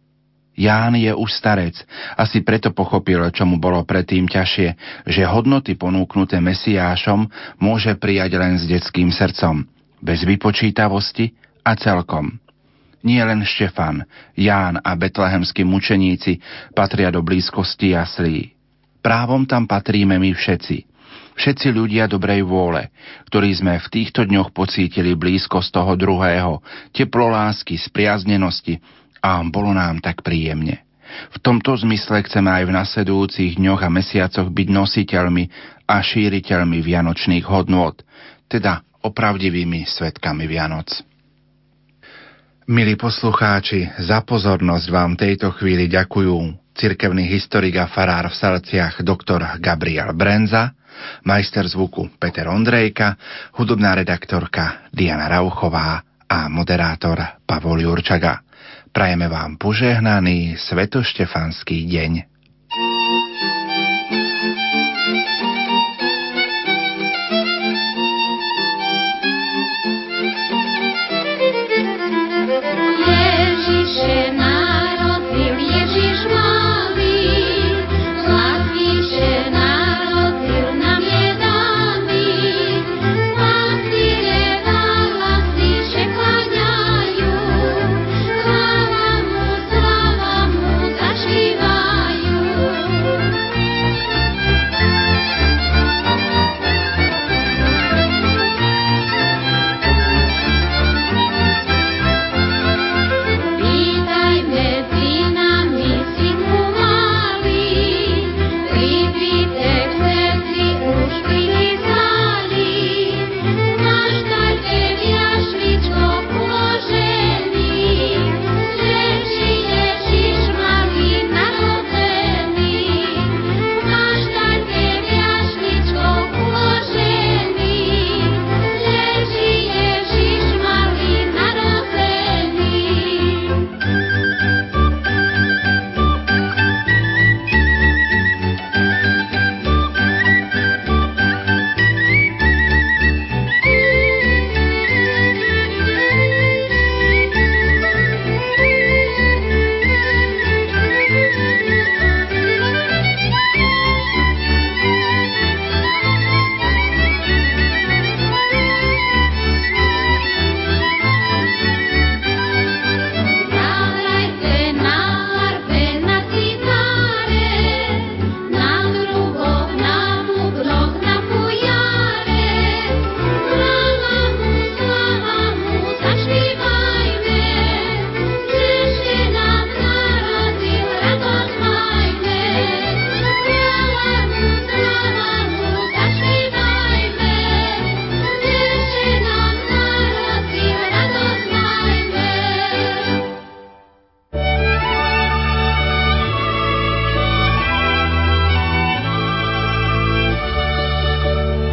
Ján je už starec, asi preto pochopil, čo mu bolo predtým ťažšie, že hodnoty ponúknuté Mesiášom môže prijať len s detským srdcom, bez vypočítavosti a celkom. Nie len Štefan, Ján a betlehemskí mučeníci patria do blízkosti jaslí. Právom tam patríme my všetci – všetci ľudia dobrej vôle, ktorí sme v týchto dňoch pocítili blízkosť toho druhého, teplo lásky, spriaznenosti a bolo nám tak príjemne. V tomto zmysle chceme aj v nasledujúcich dňoch a mesiacoch byť nositeľmi a šíriteľmi vianočných hodnôt, teda opravdivými svetkami Vianoc. Milí poslucháči, za pozornosť vám tejto chvíli ďakujú cirkevný historik a farár v Salciach doktor Gabriel Brenza, majster zvuku Peter Ondrejka, hudobná redaktorka Diana Rauchová a moderátor Pavol Jurčaga. Prajeme vám požehnaný svetoštefanský deň.